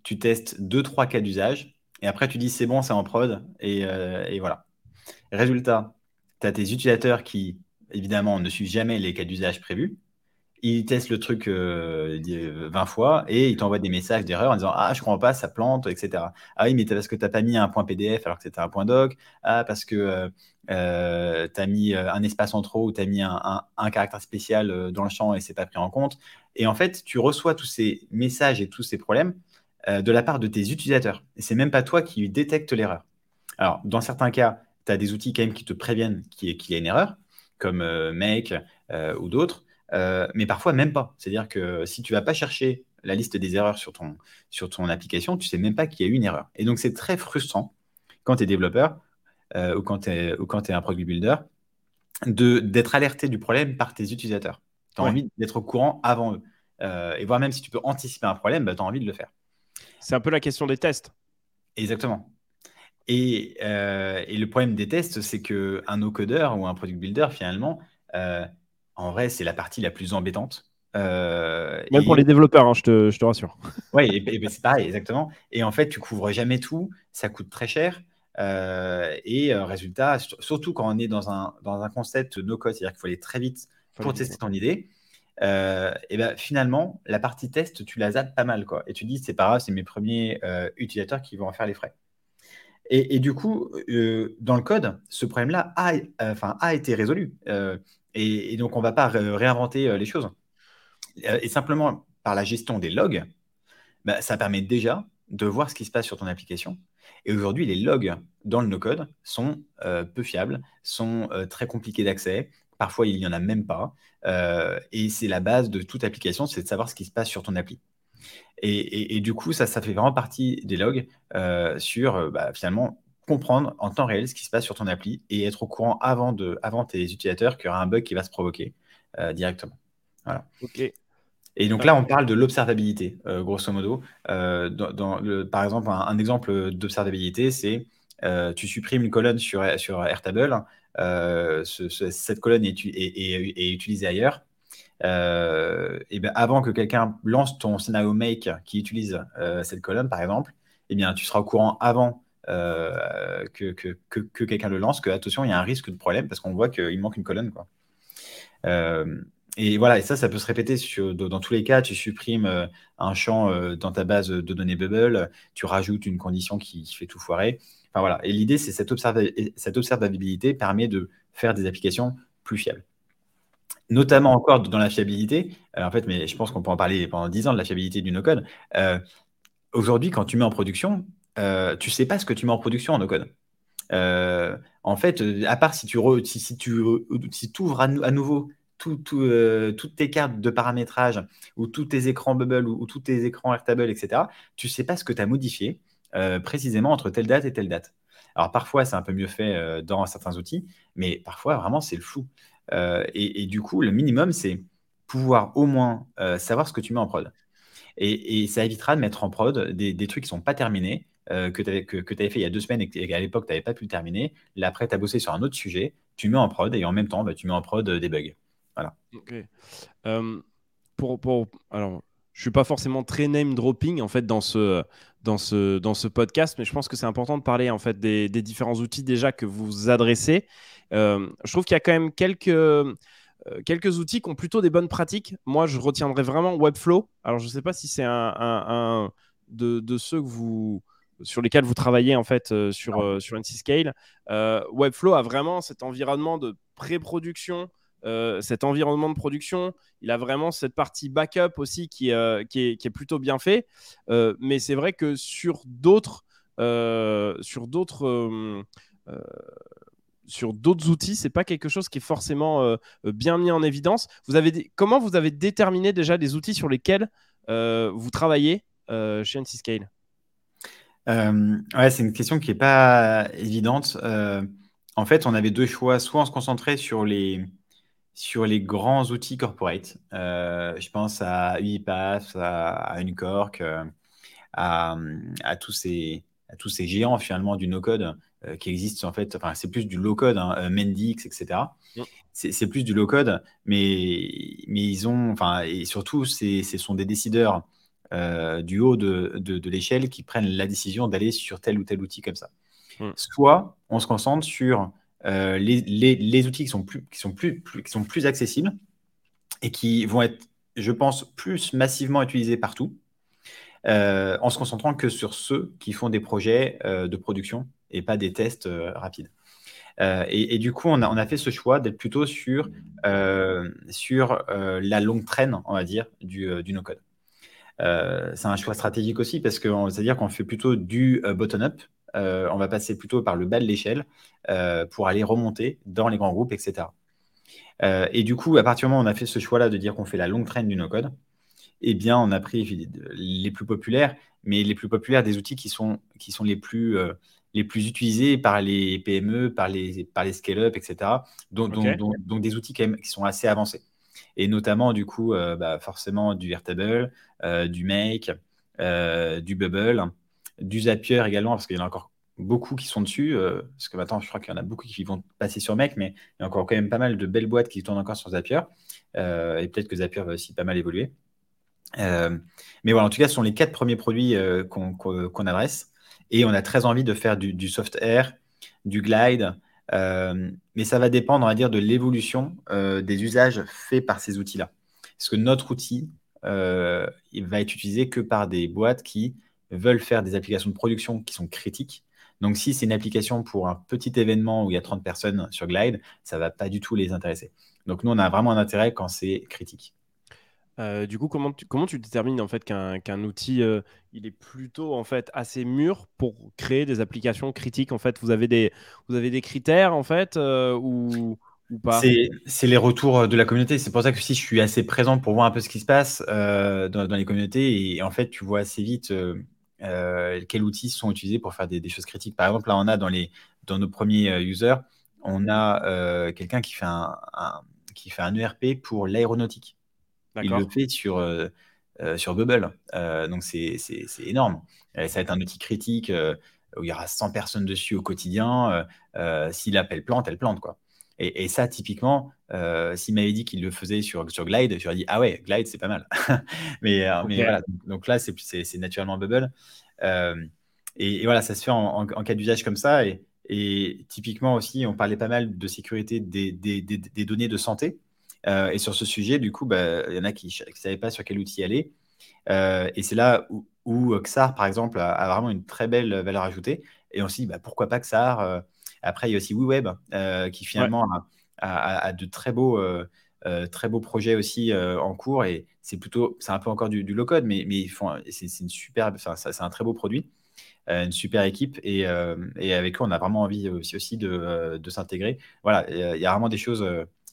S2: Tu testes deux, trois cas d'usage et après tu dis c'est bon, c'est en prod et voilà. Résultat, tu as tes utilisateurs qui, évidemment, ne suivent jamais les cas d'usage prévus. Ils testent le truc 20 euh, fois et ils t'envoient des messages d'erreur en disant Ah, je comprends pas, ça plante, etc. Ah oui, mais parce que tu n'as pas mis un point PDF alors que c'était un point doc. Ah, parce que euh, euh, tu as mis un espace en trop ou tu as mis un, caractère spécial dans le champ et c'est pas pris en compte. Et en fait, tu reçois tous ces messages et tous ces problèmes de la part de tes utilisateurs. Et c'est même pas toi qui détecte l'erreur. Alors, dans certains cas, tu as des outils quand même qui te préviennent qu'il y, a une erreur, comme euh, Make euh, ou d'autres, euh, mais parfois même pas. C'est-à-dire que si tu vas pas chercher la liste des erreurs sur ton, sur ton application, tu sais même pas qu'il y a eu une erreur. Et donc, c'est très frustrant quand tu es développeur ou quand tu es, es, un product builder d'être alerté du problème par tes utilisateurs. Tu as envie d'être au courant avant eux. et voire même si tu peux anticiper un problème, bah, tu as envie de le faire.
S1: C'est un peu la question des tests.
S2: Exactement. Euh, et, le problème des tests, c'est qu'un no-codeur ou un product builder, finalement, euh, en vrai, c'est la partie la plus embêtante.
S1: Euh, Même pour les développeurs, hein, je, te, rassure.
S2: Oui, c'est pareil, exactement. Et en fait, tu couvres jamais tout, ça coûte très cher. et résultat, surtout quand on est dans un, dans un concept no-code, c'est-à-dire qu'il faut aller très vite pour tester ton idée, et ben, finalement, la partie test, tu la zappes pas mal. Quoi. Et tu dis, c'est pas grave, c'est mes premiers utilisateurs qui vont en faire les frais. Et, du coup, dans le code, ce problème-là a, a été résolu. Et, donc, on ne va pas réinventer les choses. Et simplement, par la gestion des logs, bah, ça permet déjà de voir ce qui se passe sur ton application. Et aujourd'hui, les logs dans le no-code sont euh, peu fiables, sont euh, très compliqués d'accès. Parfois, il n'y en a même pas. Euh, et c'est la base de toute application, c'est de savoir ce qui se passe sur ton appli. Et, du coup, ça, ça fait vraiment partie des logs sur bah, finalement comprendre en temps réel ce qui se passe sur ton appli et être au courant avant, de, avant tes utilisateurs qu'il y aura un bug qui va se provoquer directement. Voilà.
S1: Ok.
S2: Et donc là, on parle de l'observabilité, euh, grosso modo. Euh, dans, le, par exemple, un, exemple d'observabilité, c'est euh, tu supprimes une colonne sur, sur Airtable, cette colonne est, est, utilisée ailleurs. Et ben avant que quelqu'un lance ton scénario make qui utilise cette colonne, par exemple, eh bien, tu seras au courant avant que, que, que, quelqu'un le lance, que attention, il y a un risque de problème parce qu'on voit qu'il manque une colonne. Quoi. Et voilà, et ça, ça peut se répéter sur, dans tous les cas. Tu supprimes euh, un champ euh, dans ta base de données Bubble, tu rajoutes une condition qui, fait tout foirer. Enfin voilà. Et l'idée, c'est cette, cette observabilité permet de faire des applications plus fiables. Notamment encore dans la fiabilité. Euh, en fait, mais je pense qu'on peut en parler pendant 10 ans de la fiabilité du no-code. Aujourd'hui, quand tu mets en production, tu ne sais pas ce que tu mets en production en no-code. en fait, à part si tu, si, si, tu ouvres à, nouveau euh, toutes tes cartes de paramétrage ou tous tes écrans Bubble ou, tous tes écrans Airtable, etc., tu ne sais pas ce que tu as modifié euh, précisément entre telle date et telle date. Alors parfois, c'est un peu mieux fait euh, dans certains outils, mais parfois, vraiment, c'est le flou. Et, du coup, le minimum, c'est pouvoir au moins savoir ce que tu mets en prod. Et, ça évitera de mettre en prod des, trucs qui ne sont pas terminés, que tu avais, fait il y a deux semaines et qu'à l'époque, tu n'avais pas pu terminer. Là, après, tu as bossé sur un autre sujet, tu mets en prod et en même temps, bah, tu mets en prod des bugs. Voilà.
S1: Euh, pour, pour, alors, je suis pas forcément très name dropping en fait dans ce, dans ce, dans ce podcast, mais je pense que c'est important de parler en fait des, des, différents outils déjà que vous adressez. Euh, je trouve qu'il y a quand même quelques, euh, quelques outils qui ont plutôt des bonnes pratiques. Moi, je retiendrai vraiment Webflow. Alors, je ne sais pas si c'est un, un, de, de, ceux que vous sur lesquels vous travaillez en fait sur, sur NC Scale. Webflow a vraiment cet environnement de pré-production euh, cet environnement de production. Il a vraiment cette partie backup aussi qui, euh, qui, est, plutôt bien fait. Euh, mais c'est vrai que sur d'autres sur d'autres sur d'autres outils, c'est pas quelque chose qui est forcément bien mis en évidence. Vous avez comment vous avez déterminé déjà des outils sur lesquels vous travaillez chez NC Scale?
S2: Ouais, c'est une question qui n'est pas évidente. en fait, on avait deux choix. Soit on se concentrait sur les, sur les grands outils corporate. Euh, je pense à UiPath, à, à Unicork, euh, à, tous ces, à tous ces géants finalement du no-code euh, qui existent en fait. Enfin, c'est plus du low-code, hein, Mendix, etc. C'est plus du low-code, mais, mais ils ont, enfin, et surtout, ce sont des décideurs du haut de, de, l'échelle qui prennent la décision d'aller sur tel ou tel outil comme ça. Soit on se concentre sur euh, les, outils qui sont, plus, accessibles et qui vont être, je pense, plus massivement utilisés partout, euh, en se concentrant que sur ceux qui font des projets euh, de production et pas des tests rapides. Et, du coup, on a, fait ce choix d'être plutôt sur, la longue traîne, on va dire, du, du no-code. c'est un choix stratégique aussi parce que c'est-à-dire qu'on fait plutôt du bottom-up, on va passer plutôt par le bas de l'échelle euh, pour aller remonter dans les grands groupes, etc. Euh, et du coup, à partir du moment où on a fait ce choix-là de dire qu'on fait la longue traîne du no-code, eh bien, on a pris les plus populaires, mais les plus populaires des outils qui sont, qui sont les, plus, les plus utilisés par les PME, par les, par les scale-up, etc. Donc, des outils qui sont assez avancés. Et notamment, du coup, bah, forcément du Airtable, du Make, du Bubble, du Zapier également, parce qu'il y en a encore beaucoup qui sont dessus. Euh, parce que maintenant, je crois qu'il y en a beaucoup qui vont passer sur Mec, mais il y a encore quand même pas mal de belles boîtes qui tournent encore sur Zapier. Euh, et peut-être que Zapier va aussi pas mal évoluer. Euh, mais voilà, en tout cas, ce sont les quatre premiers produits qu'on adresse. Et on a très envie de faire du, soft air, du glide. mais ça va dépendre, on va dire, de l'évolution des usages faits par ces outils-là. Parce que notre outil, il va être utilisé que par des boîtes qui veulent faire des applications de production qui sont critiques. Donc, si c'est une application pour un petit événement où il y a 30 personnes sur Glide, ça ne va pas du tout les intéresser. Donc, nous, on a vraiment un intérêt quand c'est critique.
S1: Euh, du coup, comment tu, comment tu détermines en fait qu'un outil euh, il est plutôt en fait assez mûr pour créer des applications critiques? En fait, vous avez des, vous avez des critères en fait euh, ou, ou pas?
S2: C'est les retours de la communauté. C'est pour ça que si je suis assez présent pour voir un peu ce qui se passe dans, dans, les communautés et en fait, tu vois assez vite quels outils sont utilisés pour faire des, des, choses critiques. Par exemple, là, on a dans les dans nos premiers users, on a quelqu'un qui fait un, qui fait un ERP pour l'aéronautique. Il le fait sur, euh, euh, sur Bubble. Euh, donc, c'est énorme. ça va être un outil critique où il y aura 100 personnes dessus au quotidien. S'il appelle plante, elle plante. Quoi. Et, ça, typiquement, s'il m'avait dit qu'il le faisait sur, sur Glide, je lui dit Ah ouais, Glide, c'est pas mal. mais, mais voilà, donc là, c'est naturellement Bubble. Et, voilà, ça se fait en, cas d'usage comme ça. Et, et, typiquement aussi, on parlait pas mal de sécurité des, des, des données de santé. Euh, et sur ce sujet, du coup, bah, il y en a qui ne savaient pas sur quel outil aller. Euh, et c'est là où, où, XAR, par exemple, a, vraiment une très belle valeur ajoutée. Et on s'est dit, bah, pourquoi pas XAR euh, Après, il y a aussi WeWeb, qui finalement a, de très beaux, très beaux projets aussi en cours. Et c'est plutôt, c'est un peu encore du, low-code, mais, mais c'est, une super, c'est un très beau produit. une super équipe et, et, avec eux on a vraiment envie aussi, aussi de, de s'intégrer. Voilà, il y a vraiment des choses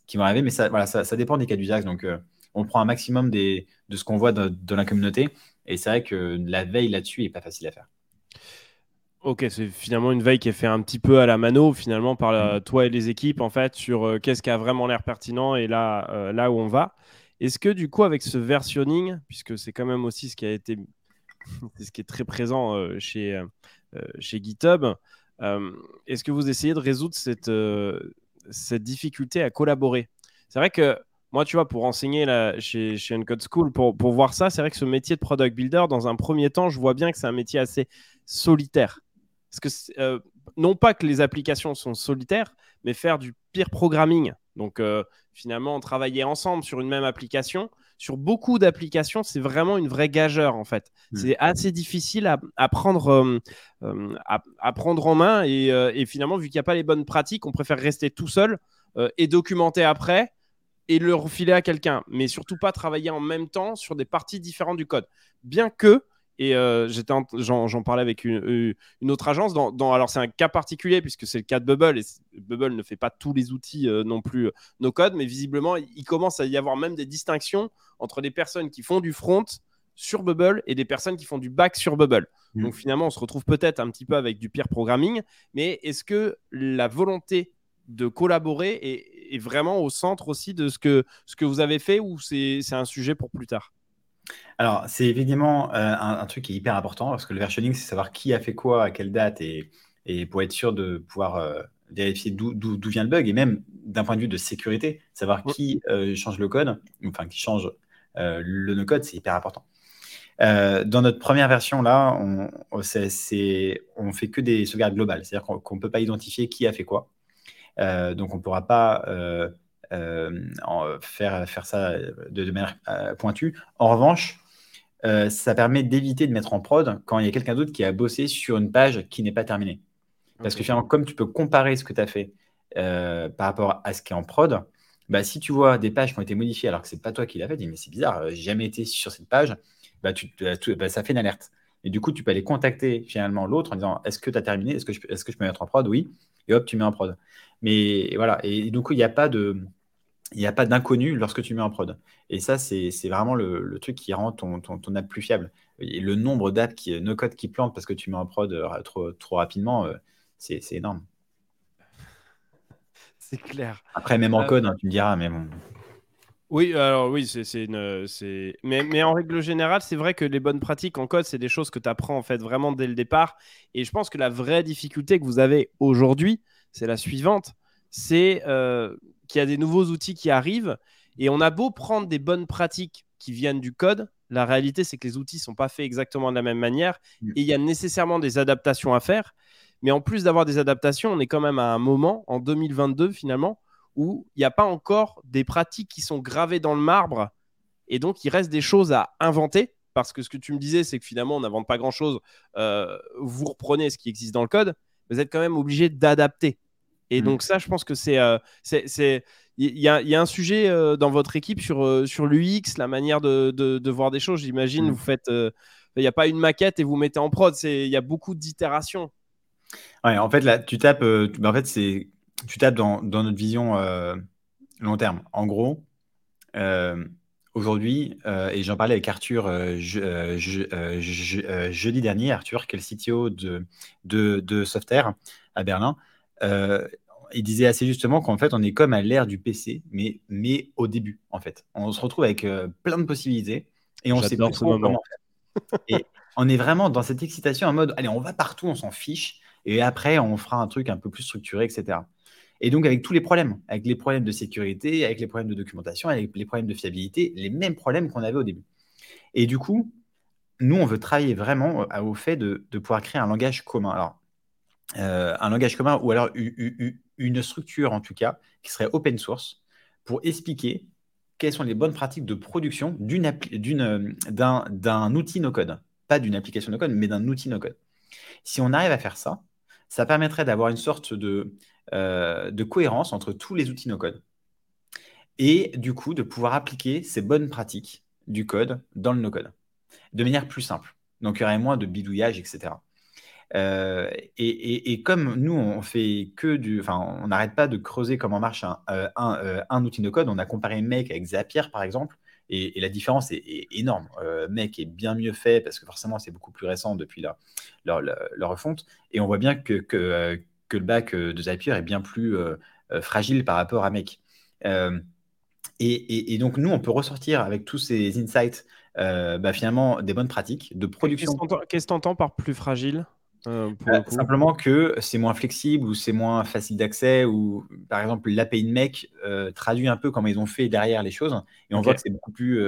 S2: qui vont arriver, mais ça, voilà, ça, ça dépend des cas d'usage. Donc, euh, on prend un maximum des, de ce qu'on voit dans la communauté. Et c'est vrai que la veille là-dessus n'est pas facile à faire.
S1: Ok, c'est finalement une veille qui est faite un petit peu à la mano, finalement, par mm. toi et les équipes, en fait, sur euh, qu'est-ce qui a vraiment l'air pertinent et là, euh, là où on va. Est-ce que, du coup, avec ce versionning, puisque c'est quand même aussi ce qui a été, ce qui est très présent chez, chez GitHub, est-ce que vous essayez de résoudre cette cette difficulté à collaborer? C'est vrai que moi, tu vois, pour enseigner là, chez, chez Uncode School, pour, pour voir ça, c'est vrai que ce métier de product builder, dans un premier temps, je vois bien que c'est un métier assez solitaire. Parce que, euh, non pas que les applications sont solitaires, mais faire du peer programming. Donc, euh, finalement, travailler ensemble sur une même application, sur beaucoup d'applications, c'est vraiment une vraie gageure en fait. Hmm. C'est assez difficile à, prendre, euh, à, prendre en main euh, et, finalement, vu qu'il n'y a pas les bonnes pratiques, on préfère rester tout seul et documenter après et le refiler à quelqu'un, mais surtout pas travailler en même temps sur des parties différentes du code. Bien que et euh, j'en, parlais avec une, autre agence. Dans, alors, c'est un cas particulier puisque c'est le cas de Bubble. Et Bubble ne fait pas tous les outils euh, non plus euh, no code, mais visiblement, il commence à y avoir même des distinctions entre des personnes qui font du front sur Bubble et des personnes qui font du back sur Bubble. Mmh. Donc, finalement, on se retrouve peut-être un petit peu avec du peer programming. Mais est-ce que la volonté de collaborer est, est, vraiment au centre aussi de ce que, ce que vous avez fait ou c'est un sujet pour plus tard?
S2: Alors, c'est évidemment euh, un, truc qui est hyper important parce que le versioning, c'est savoir qui a fait quoi, à quelle date et, pour être sûr de pouvoir euh, vérifier d'où vient le bug et même d'un point de vue de sécurité, savoir qui euh, change le code, enfin qui change le no-code, c'est hyper important. dans notre première version, là, on, on, on fait que des sauvegardes globales, c'est-à-dire qu'on ne peut pas identifier qui a fait quoi. donc, on ne pourra pas faire, faire ça de manière pointue. En revanche, euh, ça permet d'éviter de mettre en prod quand il y a quelqu'un d'autre qui a bossé sur une page qui n'est pas terminée. Parce que finalement, comme tu peux comparer ce que tu as fait euh, par rapport à ce qui est en prod, bah, si tu vois des pages qui ont été modifiées alors que c'est pas toi qui l'as fait, dis mais c'est bizarre, euh, j'ai jamais été sur cette page, bah, tu, bah, ça fait une alerte. Et du coup, tu peux aller contacter finalement l'autre en disant est-ce que tu as terminé? Est-ce que, je, est-ce que je peux mettre en prod? Oui. Et hop, tu mets en prod. Mais voilà. Et du coup, il n'y a pas de il n'y a pas d'inconnu lorsque tu mets en prod. Et ça, c'est vraiment le, truc qui rend ton, ton, app plus fiable. Et le nombre d'apps qui no code qui plantent parce que tu mets en prod euh, trop, trop rapidement, euh, c'est énorme.
S1: C'est clair.
S2: Après, même en euh, code, hein, tu me diras, mais bon.
S1: Oui, alors oui, c'est une. Mais, mais en règle générale, c'est vrai que les bonnes pratiques en code, c'est des choses que tu apprends en fait vraiment dès le départ. Et je pense que la vraie difficulté que vous avez aujourd'hui, c'est la suivante c'est qu'il y a des nouveaux outils qui arrivent et on a beau prendre des bonnes pratiques qui viennent du code, la réalité c'est que les outils ne sont pas faits exactement de la même manière mm. et il y a nécessairement des adaptations à faire. Mais en plus d'avoir des adaptations, on est quand même à un moment, en 2022 finalement, où il n'y a pas encore des pratiques qui sont gravées dans le marbre Et donc, il reste des choses à inventer parce que ce que tu me disais, c'est que finalement, on n'invente pas grand-chose. Euh, vous reprenez ce qui existe dans le code, vous êtes quand même obligé d'adapter. Et mmh. donc ça, je pense que c'est... Euh, il y, a, un sujet euh, dans votre équipe sur, sur l'UX, la manière de, voir des choses. J'imagine, mmh. vous faites... Il n'y a pas une maquette et vous mettez en prod. Il y a beaucoup d'itérations.
S2: Ouais, en fait, là, tu tapes... en fait, c'est... Tu tapes dans, dans notre vision long terme. En gros, Aujourd'hui, euh, et j'en parlais avec Arthur euh, euh, jeudi dernier, Arthur, qui est le CTO de, de, de Softair à Berlin, il disait assez justement qu'en fait, on est comme à l'ère du PC, mais, mais au début, en fait. On se retrouve avec plein de possibilités et on sait pas comment Et on est vraiment dans cette excitation en mode, allez, on va partout, on s'en fiche, et après, on fera un truc un peu plus structuré, etc. Et donc, avec tous les problèmes, avec les problèmes de sécurité, avec les problèmes de documentation, avec les problèmes de fiabilité, les mêmes problèmes qu'on avait au début. Et du coup, nous, on veut travailler vraiment au fait de, pouvoir créer un langage commun. Alors, euh, un langage commun ou alors une structure, en tout cas, qui serait open source pour expliquer quelles sont les bonnes pratiques de production euh, d'un outil no-code. Pas d'une application no-code, mais d'un outil no-code. Si on arrive à faire ça, ça permettrait d'avoir une sorte de, euh, de cohérence entre tous les outils no-code. Et du coup, de pouvoir appliquer ces bonnes pratiques du code dans le no-code de manière plus simple. Donc, il y aurait moins de bidouillage, etc. Euh, et, comme nous, on fait que du. Enfin, on n'arrête pas de creuser comment marche un, euh, un, outil no-code. On a comparé Make avec Zapier, par exemple. Et, la différence est, énorme. Make est bien mieux fait parce que forcément, c'est beaucoup plus récent depuis leur, refonte. Et on voit bien que, que le bac euh, de Zapier est bien plus euh, euh, fragile par rapport à Make. Et, donc, nous, on peut ressortir avec tous ces insights, bah, finalement, des bonnes pratiques de production.
S1: Qu'est-ce que tu entends par plus fragile
S2: bah, simplement que c'est moins flexible ou c'est moins facile d'accès ou par exemple l'API de Make traduit un peu comment ils ont fait derrière les choses et on voit que c'est beaucoup plus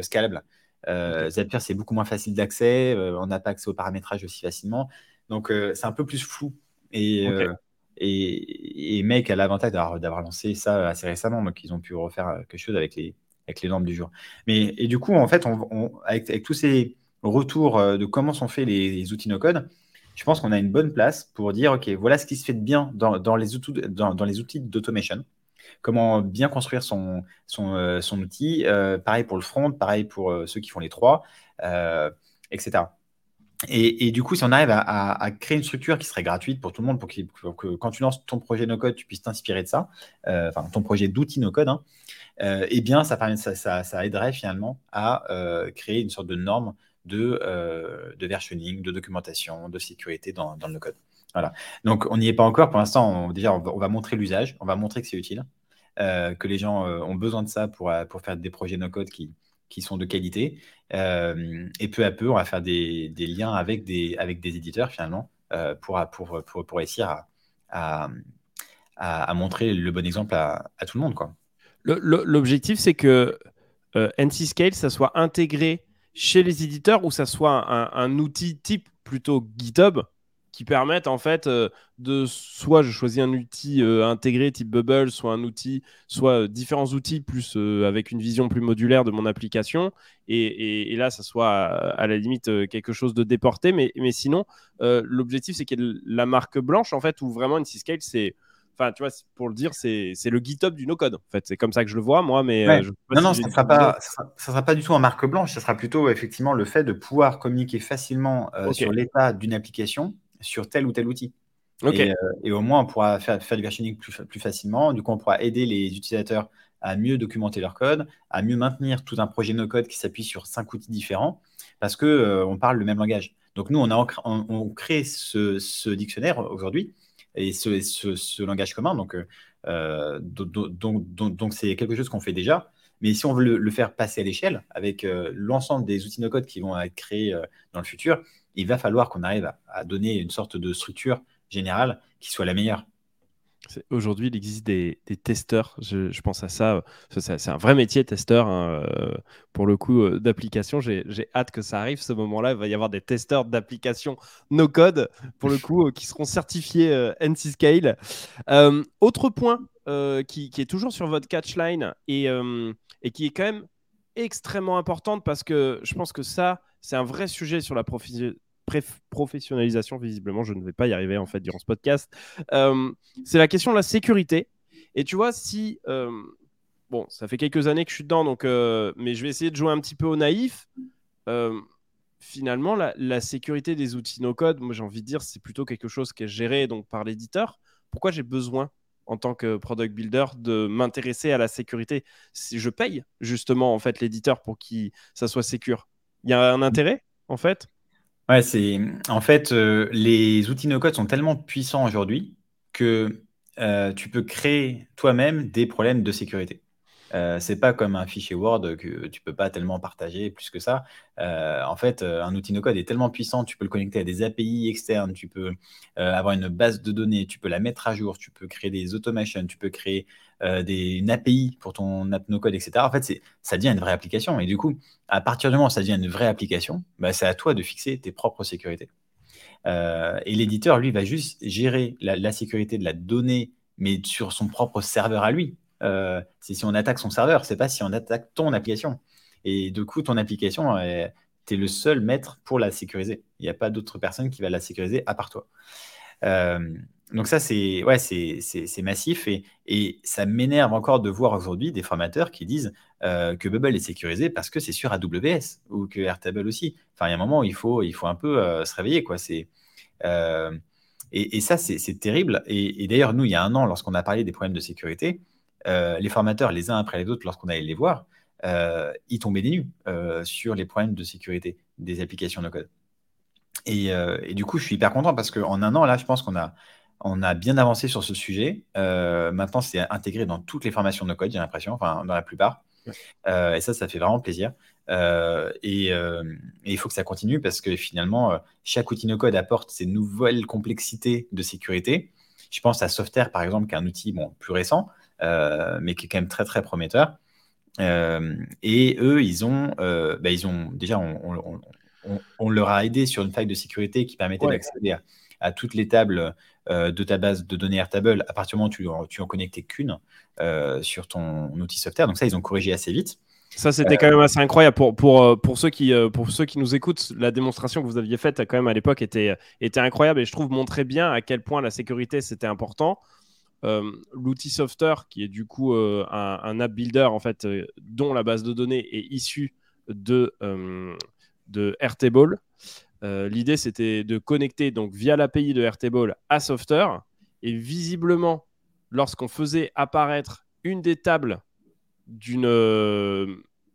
S2: scalable. Zapier c'est beaucoup moins facile d'accès, on n'a pas accès au paramétrage aussi facilement, donc c'est un peu plus flou et, euh, et, et, Make a l'avantage d'avoir lancé ça assez récemment, donc ils ont pu refaire euh, quelque chose avec les, avec les normes du jour. Mais, et du coup, en fait, on, avec, avec, tous ces retours euh, de comment sont faits les, outils no-code, je pense qu'on a une bonne place pour dire, OK, voilà ce qui se fait de bien dans, dans les, outils, dans, dans les outils d'automation. Comment bien construire son, son, son outil. pareil pour le front, pareil pour ceux qui font les trois, etc. Et, du coup, si on arrive à, créer une structure qui serait gratuite pour tout le monde, pour, que quand tu lances ton projet no-code, tu puisses t'inspirer de ça, euh, enfin ton projet d'outil no-code, hein, euh, eh bien, ça, permet, ça, aiderait finalement à euh, créer une sorte de norme de, versioning, de documentation, de sécurité dans, le no-code. Voilà. Donc, on n'y est pas encore. Pour l'instant, déjà, on va, montrer l'usage, on va montrer que c'est utile, que les gens ont besoin de ça pour, pour faire des projets no-code qui, qui sont de qualité. Euh, et peu à peu, on va faire des, liens avec des, avec des éditeurs finalement euh, pour, pour, pour, pour, réussir à, à, montrer le bon exemple à, tout le monde. Quoi.
S1: L'objectif, c'est que euh, NC Scale, ça soit intégré chez les éditeurs ou ça soit un, un outil type plutôt GitHub? Qui permettent en fait euh, de soit je choisis un outil euh, intégré type Bubble, soit un outil, soit euh, différents outils plus avec une vision plus modulaire de mon application. Et, là, ça soit à, la limite quelque chose de déporté. Mais, mais sinon, l'objectif c'est qu'il y ait la marque blanche en fait, où vraiment une scale c'est enfin tu vois pour le dire c'est le GitHub du no code en fait. C'est comme ça que je le vois moi mais
S2: non non ça ne sera pas ça sera, pas du tout en marque blanche. Ça sera plutôt effectivement le fait de pouvoir communiquer facilement sur l'état d'une application sur tel ou tel outil. Euh, et, au moins, on pourra faire, faire du versioning plus, plus, facilement. Du coup, on pourra aider les utilisateurs à mieux documenter leur code, à mieux maintenir tout un projet no-code qui s'appuie sur cinq outils différents, parce qu'on euh, on parle le même langage. Donc nous, on, a, on, crée ce, dictionnaire aujourd'hui et ce, ce, langage commun. Donc, euh, donc, c'est quelque chose qu'on fait déjà. Mais si on veut le, faire passer à l'échelle avec l'ensemble des outils no-code qui vont être créés dans le futur, il va falloir qu'on arrive à, donner une sorte de structure générale qui soit la meilleure.
S1: Aujourd'hui, il existe des, testeurs. Je, pense à ça. C'est un vrai métier, testeur. Hein, euh, pour le coup, euh, d'application, j'ai hâte que ça arrive. Ce moment-là, il va y avoir des testeurs d'applications no code, pour le coup, euh, qui seront certifiés NC Scale. autre point qui, est toujours sur votre catchline et, et qui est quand même extrêmement importante parce que je pense que ça, c'est un vrai sujet sur la professionnalisation. Visiblement, je ne vais pas y arriver en fait durant ce podcast. Euh, c'est la question de la sécurité. Et tu vois, si. Euh, bon, ça fait quelques années que je suis dedans, donc, euh, mais je vais essayer de jouer un petit peu au naïf. finalement, la, sécurité des outils no-code, moi j'ai envie de dire, c'est plutôt quelque chose qui est géré donc, par l'éditeur. Pourquoi j'ai besoin en tant que product builder de m'intéresser à la sécurité? Si je paye justement en fait l'éditeur pour que ça soit sécure il y a un intérêt en fait?
S2: Ouais c'est en fait euh, les outils no code sont tellement puissants aujourd'hui que euh, tu peux créer toi-même des problèmes de sécurité euh, c'est pas comme un fichier Word que tu peux pas tellement partager plus que ça. En fait, un outil no-code est tellement puissant, tu peux le connecter à des API externes, tu peux avoir une base de données, tu peux la mettre à jour, tu peux créer des automations, tu peux créer des, une API pour ton app no-code, etc. En fait, ça devient une vraie application. Et du coup, à partir du moment où ça devient une vraie application, bah, c'est à toi de fixer tes propres sécurités. et l'éditeur, lui, va juste gérer la, sécurité de la donnée, mais sur son propre serveur à lui. Euh, c'est si on attaque son serveur, c'est pas si on attaque ton application. Et du coup, ton application, euh, tu es le seul maître pour la sécuriser. Il n'y a pas d'autre personne qui va la sécuriser à part toi. Euh, donc ça, c'est ouais, massif et, et ça m'énerve encore de voir aujourd'hui des formateurs qui disent que Bubble est sécurisé parce que c'est sur AWS ou que Airtable aussi. Enfin, il y a un moment où il faut, il faut un peu se réveiller. Quoi. Et, ça, c'est terrible. Et, et d'ailleurs, nous, il y a un an, lorsqu'on a parlé des problèmes de sécurité, euh, les formateurs, les uns après les autres, lorsqu'on allait les voir, euh, ils tombaient des nues euh, sur les problèmes de sécurité des applications code. Et, du coup, je suis hyper content parce qu'en un an, là, je pense qu'on a, on a bien avancé sur ce sujet. maintenant, c'est intégré dans toutes les formations no code, j'ai l'impression, enfin, dans la plupart. et ça, ça fait vraiment plaisir. et, il faut que ça continue parce que finalement, chaque outil no code apporte ses nouvelles complexités de sécurité. Je pense à Softair, par exemple, qui est un outil bon, plus récent, euh, mais qui est quand même très très prometteur. Euh, et eux, ils ont, euh, bah, ils ont déjà, on, leur a aidé sur une faille de sécurité qui permettait d'accéder à, toutes les tables de ta base de données Airtable à partir du moment où tu, en connectais qu'une sur ton outil software. Donc ça, ils ont corrigé assez vite.
S1: Ça, c'était quand même assez incroyable. Pour, pour, pour, ceux qui, pour ceux qui nous écoutent, la démonstration que vous aviez faite quand même à l'époque était, était incroyable et je trouve montrait bien à quel point la sécurité c'était important. Euh, l'outil Software, qui est du coup euh, un, app builder en fait, euh, dont la base de données est issue de, de Airtable. L'idée, c'était de connecter donc via l'API de Airtable à Software. Et visiblement, lorsqu'on faisait apparaître une des tables d'une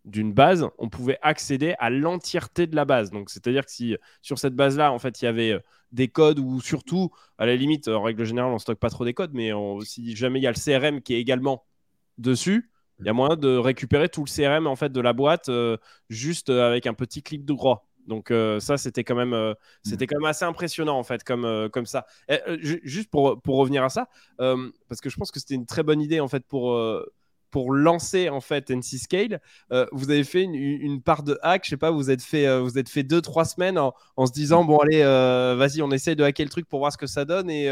S1: d'une base, on pouvait accéder à l'entièreté de la base. Donc, c'est-à-dire que si sur cette base-là, en fait, il y avait euh, des codes ou surtout, à la limite, en règle générale, on stocke pas trop des codes, mais si jamais il y a le CRM qui est également dessus, il y a moyen de récupérer tout le CRM en fait de la boîte euh, juste avec un petit clic droit. Donc euh, ça, c'était quand même, c'était quand même assez impressionnant en fait, comme, comme ça. juste pour, pour revenir à ça, parce que je pense que c'était une très bonne idée en fait pour pour lancer en fait NC Scale, euh, vous avez fait une, part de hack, je sais pas, vous êtes fait, euh, vous êtes fait deux trois semaines en, se disant bon allez, euh, vas-y, on essaye de hacker le truc pour voir ce que ça donne et,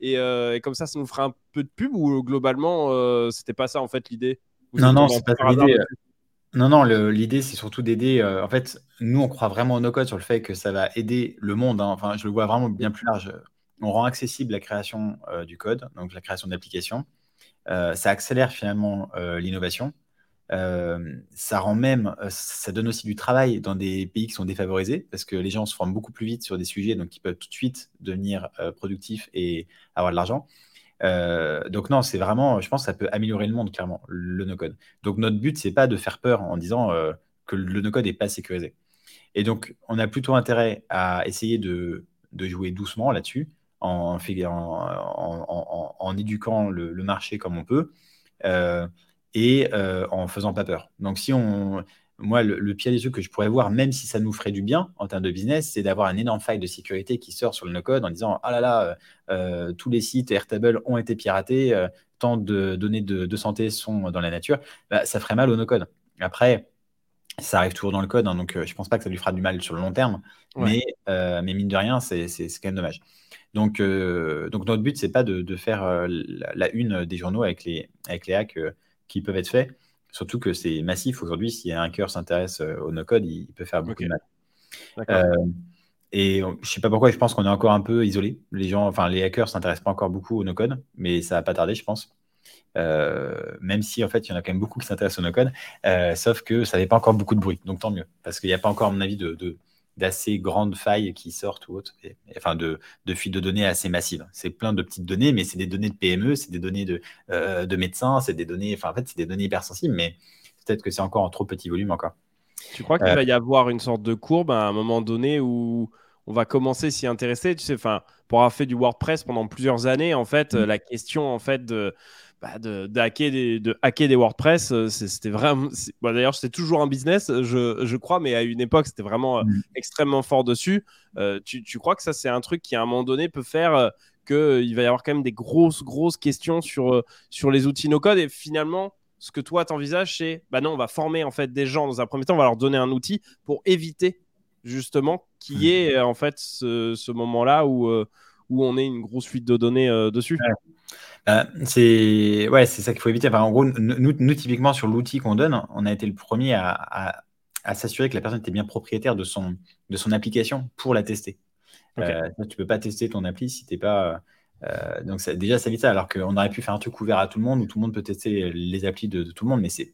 S1: et, comme ça, ça nous fera un peu de pub ou globalement c'était pas ça en fait l'idée?
S2: Non non, c'est pas l'idée. Non non, l'idée c'est surtout d'aider. en fait, nous on croit vraiment au no-code sur le fait que ça va aider le monde. Hein. Enfin, je le vois vraiment bien plus large. On rend accessible la création du code, donc la création d'applications. Euh, ça accélère finalement euh, l'innovation. Euh, ça rend même, ça donne aussi du travail dans des pays qui sont défavorisés parce que les gens se forment beaucoup plus vite sur des sujets, donc ils peuvent tout de suite devenir productifs et avoir de l'argent. Donc non, c'est vraiment, je pense, que ça peut améliorer le monde clairement, le no-code. Donc notre but, c'est pas de faire peur en disant que le no-code n'est pas sécurisé. Et donc, on a plutôt intérêt à essayer de, jouer doucement là-dessus en, éduquant le, marché comme on peut euh, et euh, en faisant pas peur. Donc, si on. Moi, le, pire des yeux que je pourrais voir, même si ça nous ferait du bien en termes de business, c'est d'avoir un énorme faille de sécurité qui sort sur le no-code en disant Ah là là, euh, tous les sites Airtable ont été piratés, tant de données de, santé sont dans la nature. Bah, ça ferait mal au no-code. Après, ça arrive toujours dans le code, hein, donc je pense pas que ça lui fera du mal sur le long terme, mais, mais mine de rien, c'est quand même dommage. Donc, euh, donc notre but, c'est pas de, faire euh, la, une des journaux avec les, avec les hacks euh, qui peuvent être faits, Surtout que c'est massif aujourd'hui. Si un hacker s'intéresse au no-code, il, peut faire beaucoup de mal. et je ne sais pas pourquoi, je pense qu'on est encore un peu isolé. Les gens, enfin, les hackers s'intéressent pas encore beaucoup au no-code, mais ça va pas tarder, je pense. même si en fait il y en a quand même beaucoup qui s'intéressent au no-code, sauf que ça n'avait pas encore beaucoup de bruit, donc tant mieux, parce qu'il n'y a pas encore, à mon avis, de, d'assez grandes failles qui sortent ou autres, enfin de, de, fuites de données assez massives. C'est plein de petites données, mais c'est des données de PME, c'est des données de, euh, de médecins, c'est des données, enfin en fait c'est des données hyper sensibles, mais peut-être que c'est encore en trop petit volume encore.
S1: Tu crois qu'il euh, va y avoir une sorte de courbe à un moment donné où on va commencer à s'y intéresser? Tu sais, enfin, pour avoir fait du WordPress pendant plusieurs années, en fait, mmh. la question en fait de bah, de, hacker des, de hacker des WordPress, euh, c'était vraiment. D'ailleurs, c'était toujours un business, je, je, crois, mais à une époque, c'était vraiment euh, mm. extrêmement fort dessus. Euh, tu, tu, crois que ça, c'est un truc qui, à un moment donné, peut faire qu'il va y avoir quand même des grosses, grosses questions sur, sur les outils no-code et finalement, ce que toi, t'envisages, c'est bah non, on va former en fait des gens dans un premier temps, on va leur donner un outil pour éviter justement qu'il y ait en fait ce, ce moment-là où, où on ait une grosse fuite de données dessus.
S2: Euh, c'est ouais, c'est ça qu'il faut éviter. Enfin, en gros, nous, typiquement sur l'outil qu'on donne, on a été le premier à, s'assurer que la personne était bien propriétaire de son, de son application pour la tester. Euh, tu peux pas tester ton appli si t'es pas. Euh, donc déjà, ça évite ça. Alors qu'on aurait pu faire un truc ouvert à tout le monde où tout le monde peut tester les applis de, tout le monde, mais c'est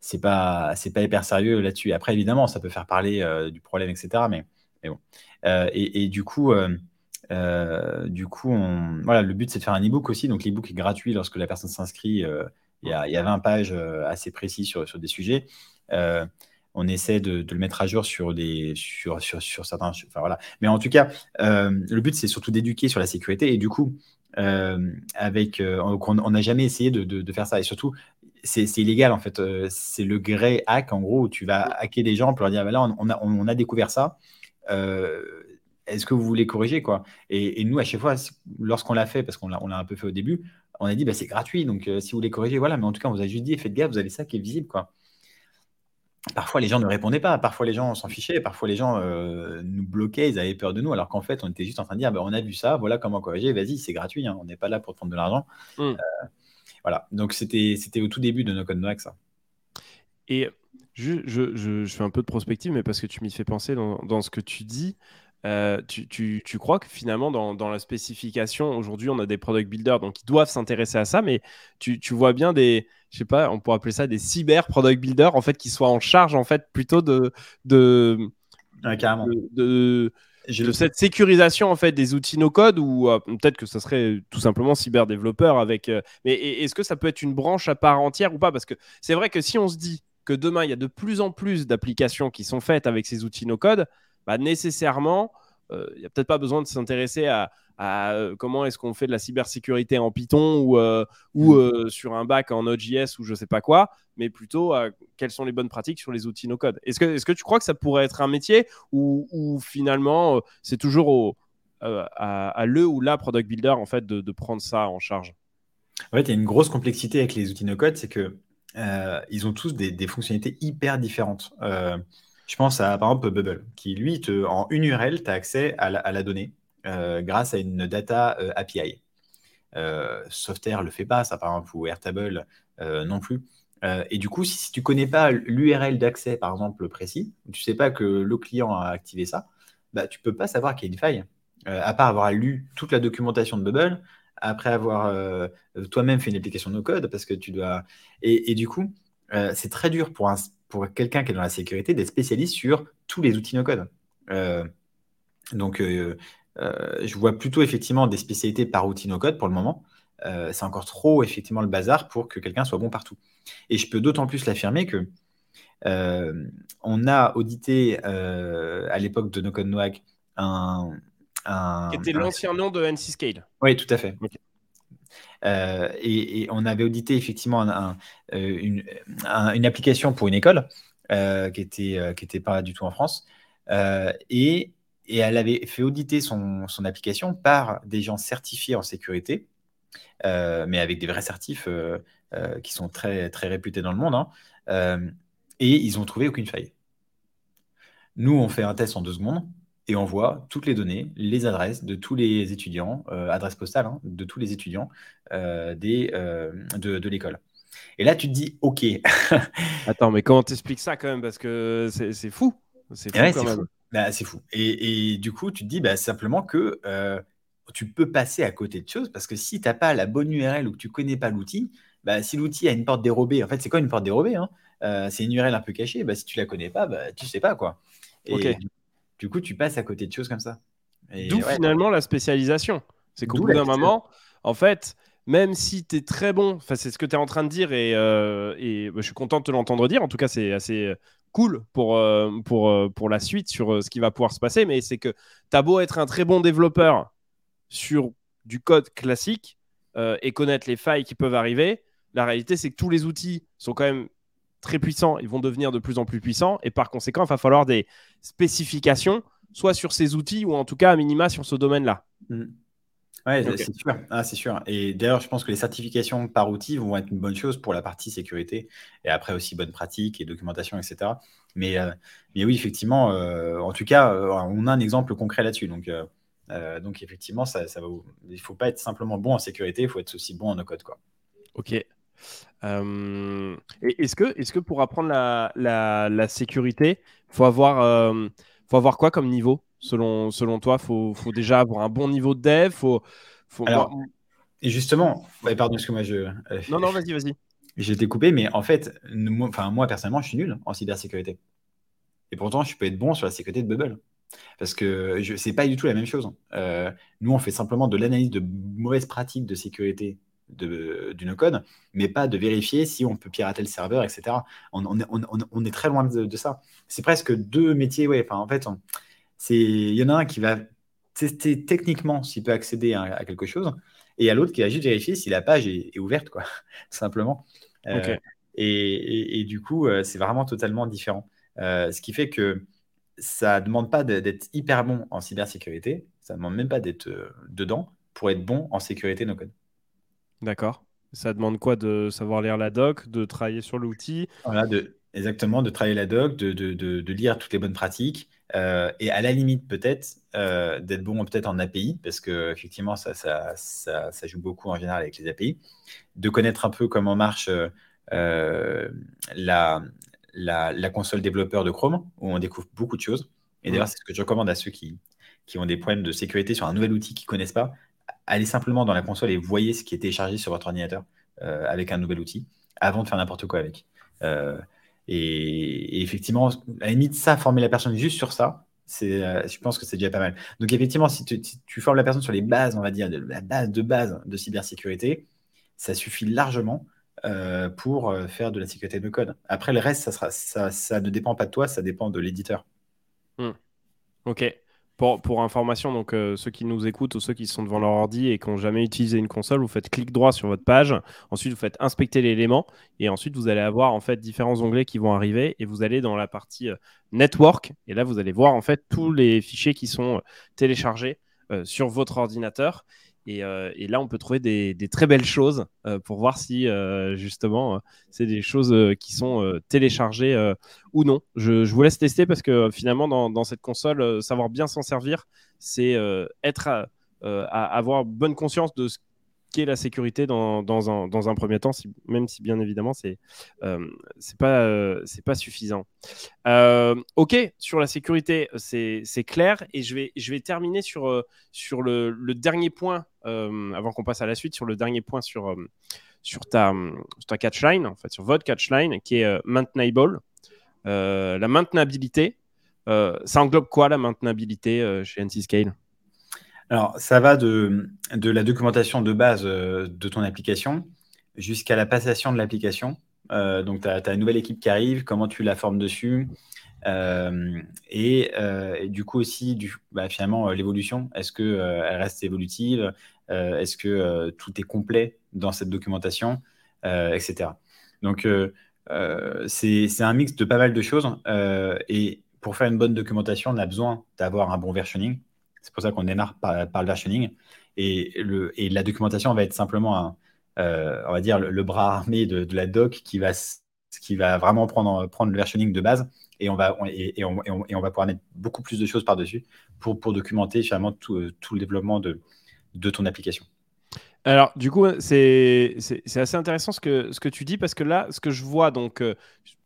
S2: c'est pas c'est pas hyper sérieux là-dessus. Après, évidemment, ça peut faire parler du problème, etc. Mais, mais bon. Et, et, du coup. Euh, du coup, voilà, le but, c'est de faire un e-book aussi. Donc, l'e-book est gratuit lorsque la personne s'inscrit. Euh, il y, a 20 pages euh, assez précises sur, sur des sujets. on essaie de, le mettre à jour sur, des, sur, sur, certains. Enfin, voilà. Mais en tout cas, le but, c'est surtout d'éduquer sur la sécurité. Et du coup, avec, on n'a jamais essayé de, de, faire ça. Et surtout, c'est illégal en fait. c'est le grey hack en gros où tu vas hacker des gens pour leur dire bah là, on, a, on a découvert ça est-ce que vous voulez corriger quoi? Et, nous, à chaque fois, lorsqu'on l'a fait, parce qu'on l'a, un peu fait au début, on a dit bah, c'est gratuit, donc euh, si vous voulez corriger, voilà. Mais en tout cas, on vous a juste dit faites gaffe, vous avez ça qui est visible quoi. Parfois, les gens ne répondaient pas, parfois les gens s'en fichaient, parfois les gens euh, nous bloquaient, ils avaient peur de nous, alors qu'en fait, on était juste en train de dire bah, on a vu ça, voilà comment corriger, vas-y, c'est gratuit, hein, on n'est pas là pour te prendre de l'argent. Mmh. Euh, voilà, donc c'était, c'était au tout début de nos codes Noack ça.
S1: Et je, je, je, fais un peu de prospective, mais parce que tu m'y fais penser dans, dans ce que tu dis. Euh, tu, tu, tu, crois que finalement, dans, dans la spécification, aujourd'hui, on a des product builders donc ils doivent s'intéresser à ça, mais tu, tu, vois bien des, je sais pas, on pourrait appeler ça des cyber product builders, en fait, qui soient en charge, en fait, plutôt de, de, de, de, cette sécurisation, en fait, des outils no-code, ou euh, peut-être que ça serait tout simplement cyber développeur avec. Euh, mais est-ce que ça peut être une branche à part entière ou pas? Parce que c'est vrai que si on se dit que demain, il y a de plus en plus d'applications qui sont faites avec ces outils no-code, bah, nécessairement, euh, il n'y a peut-être pas besoin de s'intéresser à, euh, comment est-ce qu'on fait de la cybersécurité en Python ou, euh, ou mm. sur un bac en Node.js ou je sais pas quoi, mais plutôt à quelles sont les bonnes pratiques sur les outils no-code. Est-ce que, est que tu crois que ça pourrait être un métier ou, finalement c'est toujours au, à, le ou la product builder en fait de, prendre ça en charge?
S2: En fait, il y a une grosse complexité avec les outils no-code, c'est que ils ont tous des, des, fonctionnalités hyper différentes. Je pense à, par exemple, Bubble, qui, lui, en une URL, tu as accès à la, donnée euh, grâce à une data euh, API. Euh, Software ne le fait pas, ça, par exemple, ou Airtable non plus. et du coup, si, tu ne connais pas l'URL d'accès, par exemple, précis, tu ne sais pas que le client a activé ça, bah, tu ne peux pas savoir qu'il y a une faille, à part avoir lu toute la documentation de Bubble, après avoir toi-même fait une application no code, parce que tu dois. Et du coup, c'est très dur pour un, pour quelqu'un qui est dans la sécurité d'être spécialiste sur tous les outils no-code. Euh, donc, euh, euh, je vois plutôt effectivement des spécialités par outil no-code pour le moment. c'est encore trop effectivement le bazar pour que quelqu'un soit bon partout. Et je peux d'autant plus l'affirmer que on a audité à l'époque de No-Code NoHack un,
S1: un, Qui était l'ancien nom de NC Scale.
S2: Oui, tout à fait. Euh, et, on avait audité effectivement euh, une, application pour une école euh, qui était qui était pas du tout en France. et, et elle avait fait auditer son, son, application par des gens certifiés en sécurité, mais avec des vrais certifs qui sont très, très réputés dans le monde. Hein. et ils ont trouvé aucune faille. Nous, on fait un test en deux secondes et on voit toutes les données, les adresses de tous les étudiants, euh, adresses postales hein, de tous les étudiants euh, des, euh, de, l'école. Et là, tu te dis, OK.
S1: Attends, mais comment t'expliques ça quand même? Parce que c'est fou. C'est fou quand même.
S2: Bah, c'est fou. Et, du coup, tu te dis bah, simplement que euh, tu peux passer à côté de choses parce que si tu n'as pas la bonne URL ou que tu ne connais pas l'outil, bah, si l'outil a une porte dérobée, en fait, c'est quoi une porte dérobée hein? C'est une URL un peu cachée. Bah, si tu la connais pas, bah, tu sais pas quoi. Et du, coup, tu passes à côté de choses comme ça.
S1: D'où finalement la spécialisation. C'est qu'au bout d'un moment, en fait, même si tu es très bon, c'est ce que tu es en train de dire et, euh, et je suis content de te l'entendre dire. En tout cas, c'est assez cool pour, euh, pour, pour la suite sur ce qui va pouvoir se passer. Mais c'est que tu as beau être un très bon développeur sur du code classique et connaître les failles qui peuvent arriver, la réalité, c'est que tous les outils sont quand même très puissants, ils vont devenir de plus en plus puissants, et par conséquent, il va falloir des spécifications, soit sur ces outils, ou en tout cas, à minima, sur ce domaine-là.
S2: Mmh. Oui, c'est sûr. Ah, c'est sûr. Et d'ailleurs, je pense que les certifications par outil vont être une bonne chose pour la partie sécurité, et après aussi bonne pratique et documentation, etc. Mais, euh, mais oui, effectivement, euh, en tout cas, euh, on a un exemple concret là-dessus. Donc, donc effectivement, ça, ça va, il ne faut pas être simplement bon en sécurité, il faut être aussi bon en no-code. Quoi.
S1: Ok, euh, est-ce que, est que pour apprendre la, la, sécurité, il faut, avoir, euh, faut avoir quoi comme niveau selon, selon toi? Il faut, faut, déjà avoir un bon niveau de dev faut, faut...
S2: Alors, Et justement, pardon, parce que moi je. Euh,
S1: non, non, vas-y, vas-y.
S2: J'ai été coupé, mais en fait, moi, enfin, moi personnellement, je suis nul en cybersécurité. Et pourtant, je peux être bon sur la sécurité de Bubble. Parce que ce n'est pas du tout la même chose. nous, on fait simplement de l'analyse de mauvaises pratiques de sécurité du no-code, mais pas de vérifier si on peut pirater le serveur, etc. On, est très loin de, ça. C'est presque deux métiers, ouais. Enfin, en fait, il y en a un qui va tester techniquement s'il peut accéder à, quelque chose, et il y a l'autre qui va juste vérifier si la page est, ouverte, quoi, simplement. Euh, et, du coup, euh, c'est vraiment totalement différent. Euh, ce qui fait que ça ne demande pas d'être hyper bon en cybersécurité, ça ne demande même pas d'être dedans pour être bon en sécurité no-code.
S1: D'accord. Ça demande quoi de savoir lire la doc, de travailler sur l'outil?
S2: Voilà, de, exactement, de travailler la doc, de, de, de, lire toutes les bonnes pratiques. Euh, et à la limite, peut-être, euh, d'être bon peut-être en API, parce que effectivement, ça, ça, ça, ça, joue beaucoup en général avec les API. De connaître un peu comment marche euh, la, la, la, console développeur de Chrome, où on découvre beaucoup de choses. Et d'ailleurs, mmh. c'est ce que je recommande à ceux qui, qui ont des problèmes de sécurité sur un nouvel outil qu'ils ne connaissent pas allez simplement dans la console et voyez ce qui est téléchargé sur votre ordinateur euh, avec un nouvel outil avant de faire n'importe quoi avec. Euh, et, effectivement, à la limite, ça, former la personne juste sur ça, euh, je pense que c'est déjà pas mal. Donc effectivement, si tu, formes la personne sur les bases, on va dire, de, la base de base de cybersécurité, ça suffit largement pour faire de la sécurité de code. Après, le reste, ça, ne dépend pas de toi, ça dépend de l'éditeur.
S1: Hmm. Ok. Pour, information, donc euh, ceux qui nous écoutent ou ceux qui sont devant leur ordi et qui n'ont jamais utilisé une console, vous faites clic droit sur votre page. Ensuite, vous faites inspecter l'élément et ensuite vous allez avoir en fait différents onglets qui vont arriver et vous allez dans la partie euh, network et là vous allez voir en fait tous les fichiers qui sont euh, téléchargés sur votre ordinateur euh, et, là, on peut trouver des, très belles choses euh, pour voir si euh, justement c'est des choses qui sont téléchargées ou non. Je, vous laisse tester parce que finalement, dans, cette console, savoir bien s'en servir, c'est être à, avoir bonne conscience de ce qu'est la sécurité dans, un, premier temps, même si bien évidemment c'est euh, euh, pas suffisant. Euh, ok, sur la sécurité c'est clair et je vais terminer sur euh, le, dernier point avant qu'on passe à la suite sur le dernier point sur sur ta sur ta catchline en fait sur votre catchline qui est maintenable, la maintenabilité. ça englobe quoi la maintenabilité chez NC Scale?
S2: Alors, ça va de, de la documentation de base euh, de ton application jusqu'à la passation de l'application. Euh, donc, tu as, une nouvelle équipe qui arrive, comment tu la formes dessus. Euh, et, du coup aussi, bah, finalement, l'évolution. Est-ce qu'elle reste évolutive Est-ce que tout est complet dans cette documentation Etc. Donc, c'est un mix de pas mal de choses. et pour faire une bonne documentation, on a besoin d'avoir un bon versioning. C'est pour ça qu'on démarre par, le versioning. Et, la documentation va être simplement, euh, on va dire, le, bras armé de, la doc qui va, qui va vraiment prendre, le versioning de base. Et on, va, et, va pouvoir mettre beaucoup plus de choses par-dessus pour, pour documenter finalement tout, tout le développement de, ton application.
S1: Alors, du coup, c'est assez intéressant ce que, ce que tu dis parce que là, ce que je vois donc euh,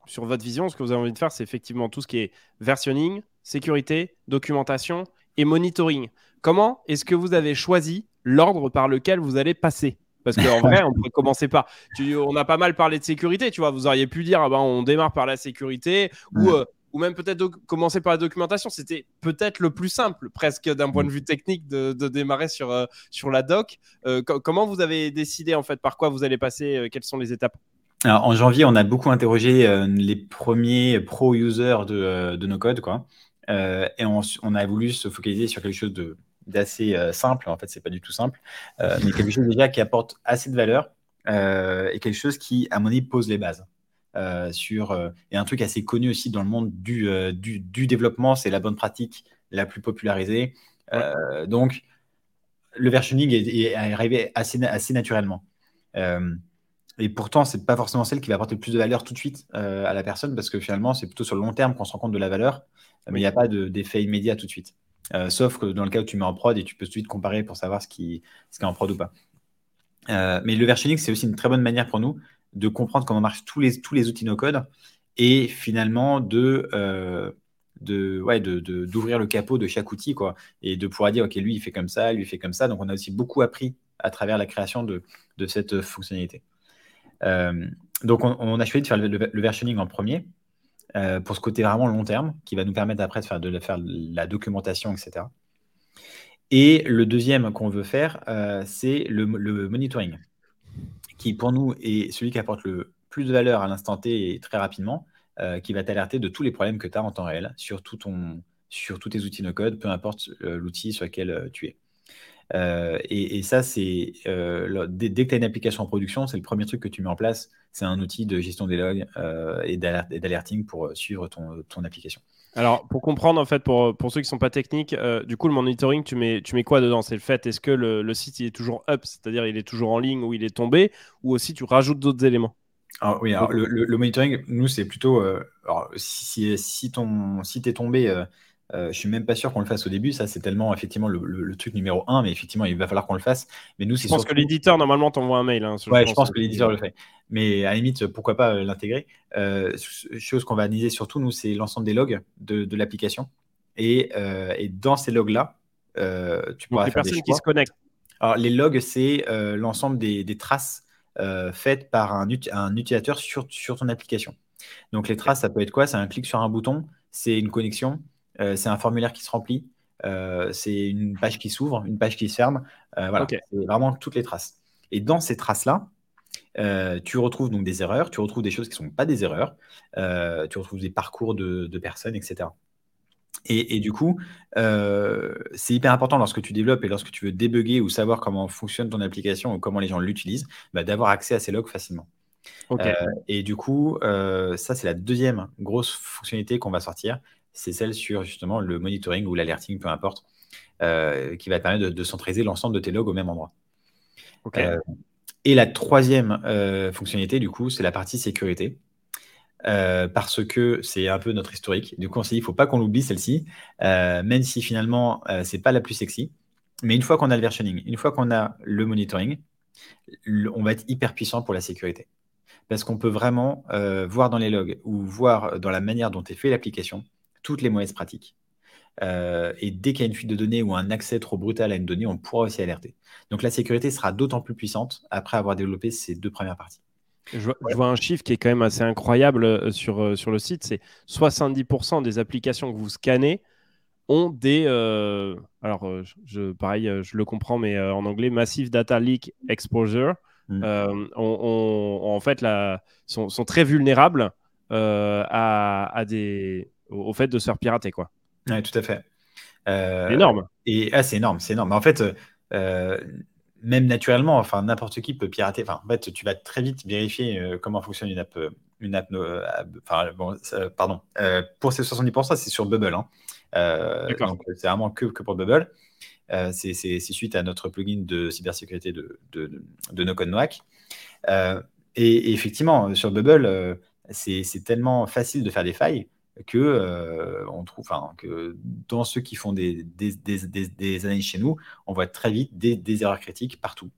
S1: sur votre vision, ce que vous avez envie de faire, c'est effectivement tout ce qui est versionning, sécurité, documentation et monitoring. Comment est-ce que vous avez choisi l'ordre par lequel vous allez passer? Parce qu'en vrai, on pourrait commencer par. on a pas mal parlé de sécurité, tu vois. Vous auriez pu dire, ah ben, on démarre par la sécurité, ou, euh, ou même peut-être commencer par la documentation. C'était peut-être le plus simple, presque d'un point de vue technique, de, démarrer sur, euh, sur la doc. Euh, comment vous avez décidé, en fait, par quoi vous allez passer Quelles sont les étapes?
S2: Alors, en janvier, on a beaucoup interrogé les premiers pro-users de, de, nos codes, quoi. Et on, on, a voulu se focaliser sur quelque chose de d'assez euh, simple. En fait, c'est pas du tout simple, euh, mais quelque chose déjà qui apporte assez de valeur euh, et quelque chose qui, à mon avis, pose les bases. sur, et un truc assez connu aussi dans le monde du, du, développement, c'est la bonne pratique la plus popularisée. donc, le versioning est, arrivé assez, assez naturellement. Et pourtant, c'est pas forcément celle qui va apporter le plus de valeur tout de suite à la personne, parce que finalement, c'est plutôt sur le long terme qu'on se rend compte de la valeur, mais il n'y a pas d'effet immédiat tout de suite. Euh, sauf que dans le cas où tu mets en prod et tu peux tout de suite comparer pour savoir ce qui, ce qui est en prod ou pas. Euh, mais le versioning, c'est aussi une très bonne manière pour nous de comprendre comment marchent tous les, tous les outils no-code et finalement de, euh, de, ouais, de, d'ouvrir le capot de chaque outil quoi, et de pouvoir dire, OK, lui, il fait comme ça, lui, il fait comme ça. Donc, on a aussi beaucoup appris à travers la création de, de cette fonctionnalité. Donc, on, a choisi de faire le versioning en premier. Euh, pour ce côté vraiment long terme, qui va nous permettre après de faire, de faire la documentation, etc. Et le deuxième qu'on veut faire, euh, c'est le, monitoring, qui pour nous est celui qui apporte le plus de valeur à l'instant T et très rapidement, euh, qui va t'alerter de tous les problèmes que tu as en temps réel sur, tout ton, sur tous tes outils no code, peu importe l'outil sur lequel tu es. Euh, et, ça, c'est euh, dès, que tu as une application en production, c'est le premier truc que tu mets en place. C'est un outil de gestion des logs euh, et d'alerting pour suivre ton, ton, application.
S1: Alors, pour comprendre, en fait, pour, pour ceux qui ne sont pas techniques, du coup, le monitoring, tu mets, tu mets quoi dedans? C'est le fait, est-ce que le, le, site il est toujours up, c'est-à-dire il est toujours en ligne ou il est tombé, ou aussi tu rajoutes d'autres éléments?
S2: Alors, oui, alors, le, le, monitoring, nous, c'est plutôt alors, si, si, ton site est tombé, euh, je suis même pas sûr qu'on le fasse au début. Ça, c'est tellement effectivement le, truc numéro un, mais effectivement, il va falloir qu'on le fasse. Mais nous,
S1: je pense que l'éditeur normalement t'envoie un mail. Hein,
S2: ouais, je pense, que l'éditeur le fait. Mais à la limite, pourquoi pas euh, l'intégrer? Euh, Chose qu'on va analyser surtout, nous, c'est l'ensemble des logs de, l'application. Et, dans ces logs-là, tu pourras faire des choix.
S1: qui se connectent.
S2: Alors, les logs, c'est l'ensemble des, traces faites par un, un utilisateur sur, sur ton application. Donc, les traces, ça peut être quoi? C'est un clic sur un bouton, c'est une connexion, euh, c'est un formulaire qui se remplit, euh, c'est une page qui s'ouvre, une page qui se ferme. Euh, voilà, c'est vraiment toutes les traces. Et dans ces traces-là, tu retrouves donc des erreurs, tu retrouves des choses qui ne sont pas des erreurs, tu retrouves des parcours de, personnes, etc. Et, du coup, c'est hyper important lorsque tu développes et lorsque tu veux débugger ou savoir comment fonctionne ton application ou comment les gens l'utilisent, bah, d'avoir accès à ces logs facilement. et du coup, ça, c'est la deuxième grosse fonctionnalité qu'on va sortir c'est celle sur justement le monitoring ou l'alerting, peu importe, euh, qui va te permettre de, centraliser l'ensemble de tes logs au même endroit. Euh, et la troisième euh, fonctionnalité, du coup, c'est la partie sécurité. parce que c'est un peu notre historique. Du coup, on s'est dit, il ne faut pas qu'on l'oublie celle-ci, même si finalement, ce n'est pas la plus sexy. Mais une fois qu'on a le versioning, une fois qu'on a le monitoring, on va être hyper puissant pour la sécurité. Parce qu'on peut vraiment voir dans les logs ou voir dans la manière dont est fait l'application toutes les mauvaises pratiques. Euh, et dès qu'il y a une fuite de données ou un accès trop brutal à une donnée, on pourra aussi alerter. Donc la sécurité sera d'autant plus puissante après avoir développé ces deux premières parties.
S1: Je vois, un chiffre qui est quand même assez incroyable euh, sur, euh, sur le site, c'est 70% des applications que vous scannez ont des... alors, je, pareil, je le comprends, mais en anglais, Massive Data Leak Exposure. Mm. en fait, la, sont, sont, très vulnérables à, à, des, au, fait de se faire pirater, quoi.
S2: Oui, tout à fait.
S1: Euh, énorme.
S2: Et ah, c'est énorme, c'est énorme. En fait, euh, même naturellement, enfin n'importe qui peut pirater. Enfin, en fait, tu vas très vite vérifier euh, comment fonctionne une app. Une app, enfin, bon, pardon. pour ces 70%, c'est sur Bubble. Hein. donc, c'est vraiment que, que pour Bubble. c'est suite à notre plugin de cybersécurité de, de, de. Et, et, effectivement, sur Bubble, c'est tellement facile de faire des failles que euh, on trouve, que dans ceux qui font des, des, des, des, analyses chez nous, on voit très vite des, erreurs critiques partout.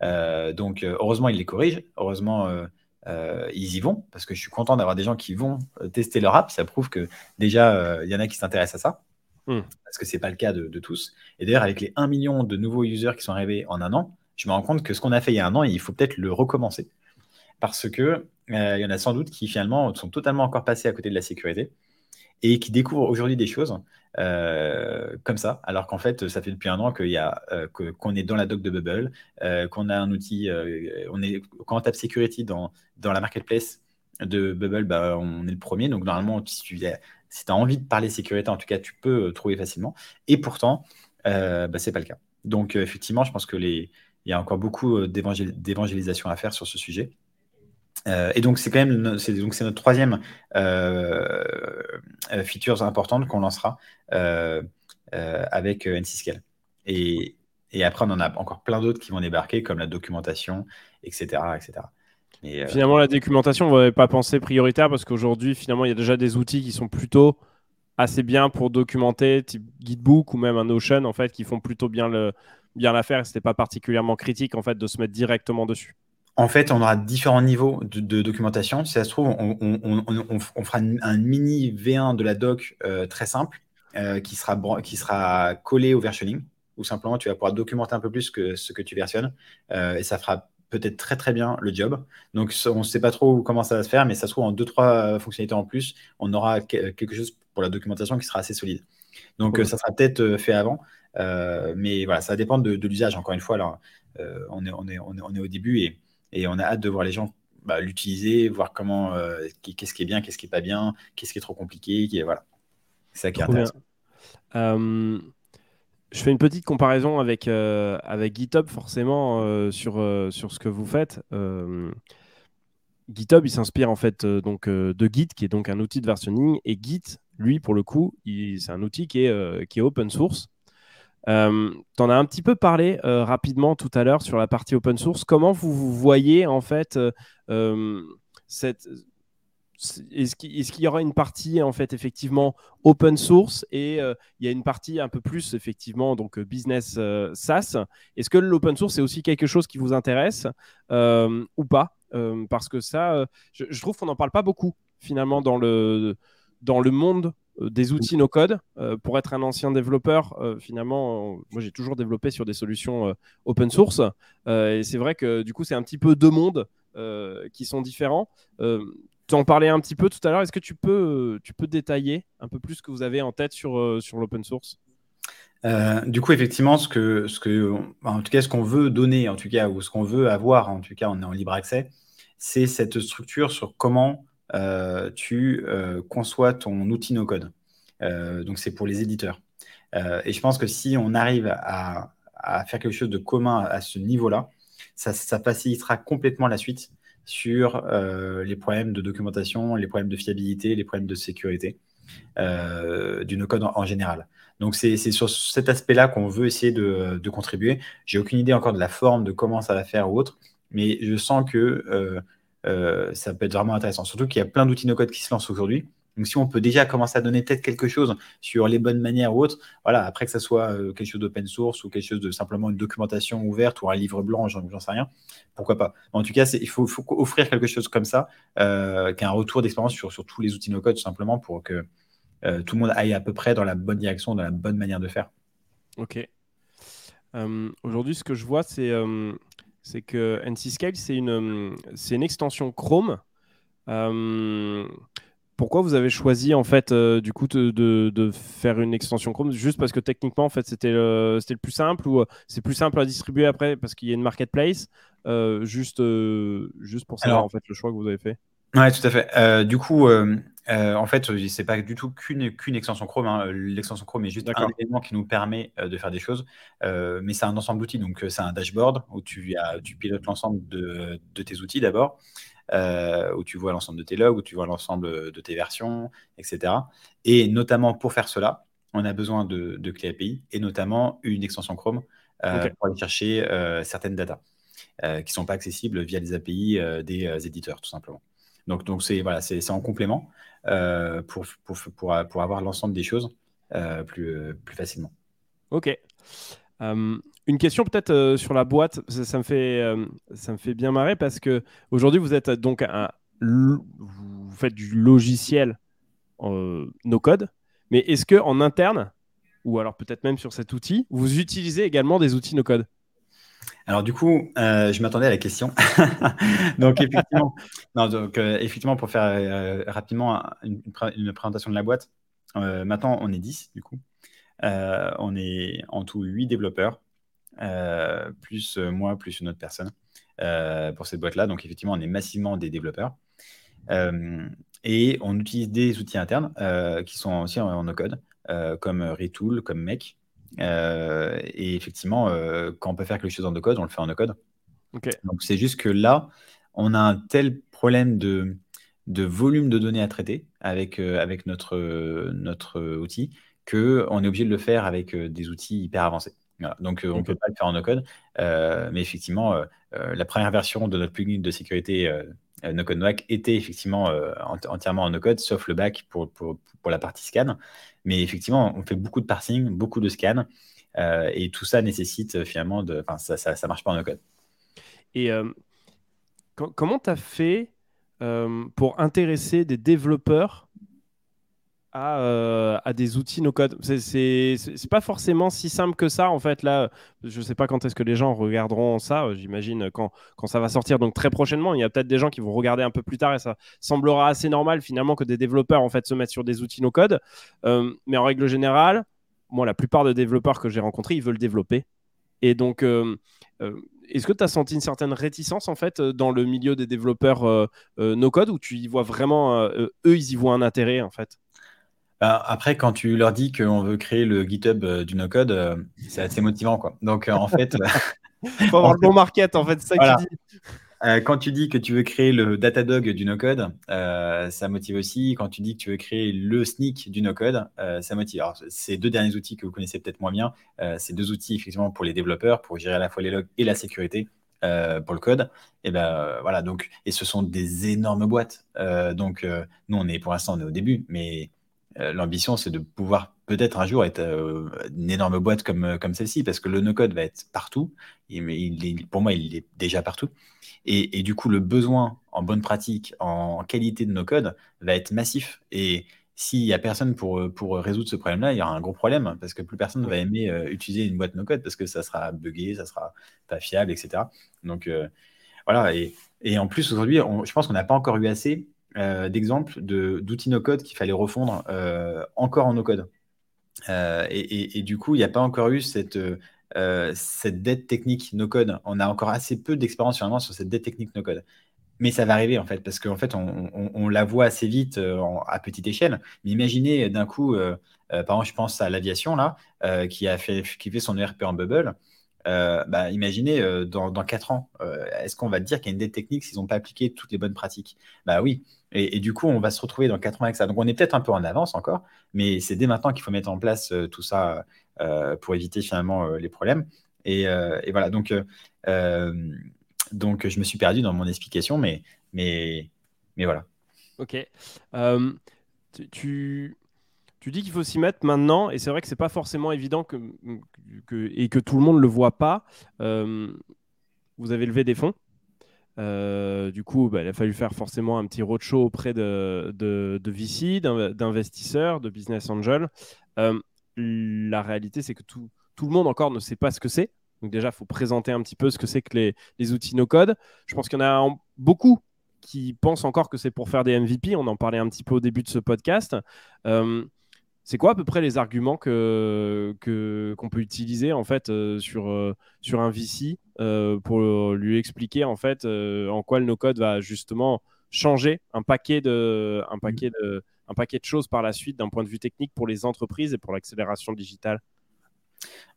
S2: donc, heureusement, ils les corrigent. Heureusement, ils y vont parce que je suis content d'avoir des gens qui vont tester leur app. Ça prouve que déjà, il y en a qui s'intéressent à ça. Hmm. Parce que ce n'est pas le cas de, tous. Et d'ailleurs, avec les 1 million de nouveaux users qui sont arrivés en un an, je me rends compte que ce qu'on a fait il y a un an, il faut peut-être le recommencer. Parce que il y en a sans doute qui finalement sont totalement encore passés à côté de la sécurité et qui découvrent aujourd'hui des choses euh, comme ça, alors qu'en fait, ça fait depuis un an qu'il euh, qu'on est dans la doc de Bubble, euh, qu'on a un outil, on est, quand on tape security dans, dans la marketplace de Bubble, bah, on est le premier. Donc normalement, si tu as envie de parler sécurité, en tout cas, tu peux trouver facilement. Et pourtant, bah, ce n'est pas le cas. Donc effectivement, je pense que les, il y a encore beaucoup d'évangélisation à faire sur ce sujet. Euh, et donc, c'est quand même c'est, donc c'est notre troisième euh, euh, feature importante qu'on lancera avec NC-Scale. Et, et, après, on en a encore plein d'autres qui vont débarquer, comme la documentation, etc. etc.
S1: finalement, la documentation, vous n'avez pas pensé prioritaire parce qu'aujourd'hui, finalement, il y a déjà des outils qui sont plutôt assez bien pour documenter, type Gitbook ou même un Notion, en fait, qui font plutôt bien, le, bien l'affaire. N'était pas particulièrement critique, en fait, de se mettre directement dessus.
S2: En fait, on aura différents niveaux de, documentation. Si ça se trouve, on, fera un mini V1 de la doc euh, très simple euh, qui, sera, qui sera collé au versioning, ou simplement tu vas pouvoir documenter un peu plus que ce que tu versionnes, euh, et ça fera peut-être très très bien le job. Donc on ne sait pas trop comment ça va se faire, mais ça se trouve en deux trois fonctionnalités en plus, on aura quelque chose pour la documentation qui sera assez solide. Donc ça sera peut-être fait avant, mais voilà, ça va dépendre de, l'usage. Encore une fois, là, on, est, on, est, on est au début et et on a hâte de voir les gens bah, l'utiliser, voir comment, euh, qu'est-ce qui est bien, qu'est-ce qui est pas bien, qu'est-ce qui est trop compliqué. Qui est, voilà. C'est ça qui est intéressant.
S1: Euh, je fais une petite comparaison avec, euh, avec GitHub, forcément, sur, sur ce que vous faites. GitHub, il s'inspire en fait donc, de Git, qui est donc un outil de versionning. Et Git, lui, pour le coup, c'est un outil qui est, qui est open source. Euh, tu en as un petit peu parlé euh, rapidement tout à l'heure sur la partie open source. Comment vous, voyez en fait euh, cette. Est-ce qu'il y aura une partie en fait effectivement open source et il y a une partie un peu plus effectivement donc business SaaS? Est-ce que l'open source est aussi quelque chose qui vous intéresse ou pas? Parce que ça, je, trouve qu'on n'en parle pas beaucoup finalement dans le dans le monde euh, des outils no-code. Euh, pour être un ancien développeur, euh, finalement, moi j'ai toujours développé sur des solutions open source. et c'est vrai que du coup, c'est un petit peu deux mondes qui sont différents. tu en parlais un petit peu tout à l'heure. Est-ce que tu peux, tu peux détailler un peu plus ce que vous avez en tête sur, sur l'open source?
S2: Du coup, effectivement, ce que, ce que, en tout cas, ce qu'on veut donner, en tout cas, ou ce qu'on veut avoir, en tout cas, on est en libre accès, c'est cette structure sur comment euh, tu euh, conçois ton outil no-code. Euh, donc, c'est pour les éditeurs. et je pense que si on arrive à, faire quelque chose de commun à ce niveau-là, ça, facilitera complètement la suite sur les problèmes de documentation, les problèmes de fiabilité, les problèmes de sécurité du no-code en, général. Donc c'est sur cet aspect-là qu'on veut essayer de, de contribuer. J'ai aucune idée encore de la forme, de comment ça va faire ou autre, mais je sens que euh, ça peut être vraiment intéressant. Surtout qu'il y a plein d'outils no-code qui se lancent aujourd'hui. Donc, si on peut déjà commencer à donner peut-être quelque chose sur les bonnes manières ou autres, voilà, après que ça soit euh, quelque chose d'open source ou quelque chose de simplement une documentation ouverte ou un livre blanc, j'en sais rien, pourquoi pas. En tout cas, il faut, offrir quelque chose comme ça, euh, retour d'expérience sur, tous les outils no-code, tout simplement pour que tout le monde aille à peu près dans la bonne direction, dans la bonne manière de faire.
S1: Ok. Aujourd'hui, ce que je vois, c'est c'est que NC-Scale, c'est une, c'est une extension Chrome. Euh, pourquoi vous avez choisi en fait euh, du coup de, de, faire une extension Chrome? Juste parce que techniquement en fait c'était le, c'était le plus simple ou euh, c'est plus simple à distribuer après parce qu'il y a une marketplace? Juste juste pour savoir en fait le choix que vous avez fait.
S2: Ouais, tout à fait. du coup, euh, en fait, c'est pas du tout qu'une extension Chrome. Hein. L'extension Chrome est juste un élément qui nous permet euh, de faire des choses, euh, mais c'est un ensemble d'outils. Donc, c'est un dashboard où tu, as, tu pilotes l'ensemble de, tes outils d'abord, où tu vois l'ensemble de tes logs, où tu vois l'ensemble de tes versions, etc. Et notamment pour faire cela, on a besoin de, de clés API et notamment une extension Chrome pour aller chercher certaines datas qui ne sont pas accessibles via les API des éditeurs, tout simplement. Donc, donc c'est voilà, c'est en complément euh, pour, pour, pour, avoir l'ensemble des choses euh, plus, plus facilement.
S1: Ok. une question peut-être sur la boîte, ça, me fait, ça me fait bien marrer parce que aujourd'hui vous êtes donc un, vous faites du logiciel no code, mais est-ce que en interne ou alors peut-être même sur cet outil, vous utilisez également des outils no code?
S2: Alors du coup, euh, je m'attendais à la question. donc, effectivement, donc euh, effectivement, pour faire euh, rapidement une, présentation de la boîte, maintenant on est 10 du coup. on est en tout 8 développeurs, plus moi, plus une autre personne pour cette boîte-là. Donc effectivement, on est massivement des développeurs. et on utilise des outils internes qui sont aussi en no-code, comme Retool, comme Make. Euh, et effectivement, euh, quand on peut faire quelque chose en no-code, on le fait en no-code. Donc c'est juste que là, on a un tel problème de, de volume de données à traiter avec, euh, avec notre, notre outil qu'on est obligé de le faire avec des outils hyper avancés. Donc on ne peut pas le faire en no-code, mais effectivement, la première version de notre plugin de sécurité no-code NOAC était effectivement entièrement en no-code, sauf le back pour, la partie scan. Mais effectivement, on fait beaucoup de parsing, beaucoup de scan, euh, et tout ça nécessite euh, finalement de. Enfin, ça, ça, marche pas en no-code.
S1: Et euh, comment tu as fait pour intéresser des développeurs euh, à, des outils no-code. C'est pas forcément si simple que ça, en fait. Là, je sais pas quand est-ce que les gens regarderont ça. Euh, j'imagine quand, quand ça va sortir, donc très prochainement. Il y a peut-être des gens qui vont regarder un peu plus tard et ça semblera assez normal finalement que des développeurs en fait se mettent sur des outils no-code. Euh, mais en règle générale, moi, la plupart des développeurs que j'ai rencontrés, ils veulent développer. Et donc, est-ce que tu as senti une certaine réticence en fait dans le milieu des développeurs no-code où tu y vois vraiment, eux, ils y voient un intérêt en fait?
S2: Bah, après, quand tu leur dis qu'on veut créer le GitHub euh, du no-code, euh, c'est assez motivant. Quoi. Donc, euh, en fait.
S1: Faut avoir le bon market, en fait, c'est ça que tu
S2: dis. quand tu dis que tu veux créer le Datadog du no-code, ça motive aussi. Quand tu dis que tu veux créer le sneak du no-code, ça motive. Alors, ces deux derniers outils que vous connaissez peut-être moins bien, c'est deux outils effectivement pour les développeurs, pour gérer à la fois les logs et la sécurité. pour le code. Et ben voilà donc et ce sont des énormes boîtes. donc nous on est pour l'instant on est au début, mais l'ambition, c'est de pouvoir peut-être un jour être euh, une énorme boîte comme, euh, comme celle-ci, parce que le no-code va être partout. Il, pour moi, il est déjà partout. Et, du coup, le besoin en bonne pratique, en qualité de no-code, va être massif. Et s'il n'y a personne pour, pour résoudre ce problème-là, il y aura un gros problème, parce que plus personne ne va aimer utiliser une boîte no-code, parce que ça sera buggé, ça sera pas fiable, etc. Donc voilà. Et, et en plus, aujourd'hui, je pense qu'on n'a pas encore eu assez euh, d'exemples d'outils no-code qu'il fallait refondre euh, encore en no-code. Euh, et, du coup, il n'y a pas encore eu cette, cette dette technique no-code. On a encore assez peu d'expérience finalement sur cette dette technique no-code. Mais ça va arriver en fait, parce qu'en fait, on, la voit assez vite à petite échelle. Mais imaginez d'un coup, par exemple, je pense à l'aviation là, qui a fait, qui fait son ERP en bubble. Euh, bah, imaginez euh, dans, dans 4 ans, euh, est-ce qu'on va dire qu'il y a une dette technique s'ils n'ont pas appliqué toutes les bonnes pratiques? Bah oui. Et, du coup, on va se retrouver dans 4 ans avec ça. Donc on est peut-être un peu en avance encore, mais c'est dès maintenant qu'il faut mettre en place tout ça pour éviter finalement les problèmes. Et, voilà, donc, je me suis perdu dans mon explication, mais, voilà.
S1: Ok. tu, dis qu'il faut s'y mettre maintenant, et c'est vrai que c'est pas forcément évident et que tout le monde ne le voit pas. Euh, vous avez levé des fonds. Euh, du coup, bah, il a fallu faire forcément un petit roadshow auprès de, de, VC, d'investisseurs, de business angels. Euh, la réalité, c'est que tout, tout, le monde encore ne sait pas ce que c'est. Donc déjà, il faut présenter un petit peu ce que c'est que les, les, outils no-code. Je pense qu'il y en a beaucoup qui pensent encore que c'est pour faire des MVP. On en parlait un petit peu au début de ce podcast. C'est quoi à peu près les arguments que qu'on peut utiliser en fait euh, sur euh, sur un VC euh, pour lui expliquer en fait en quoi le no-code va justement changer un paquet de un paquet de un paquet de choses par la suite d'un point de vue technique pour les entreprises et pour l'accélération digitale?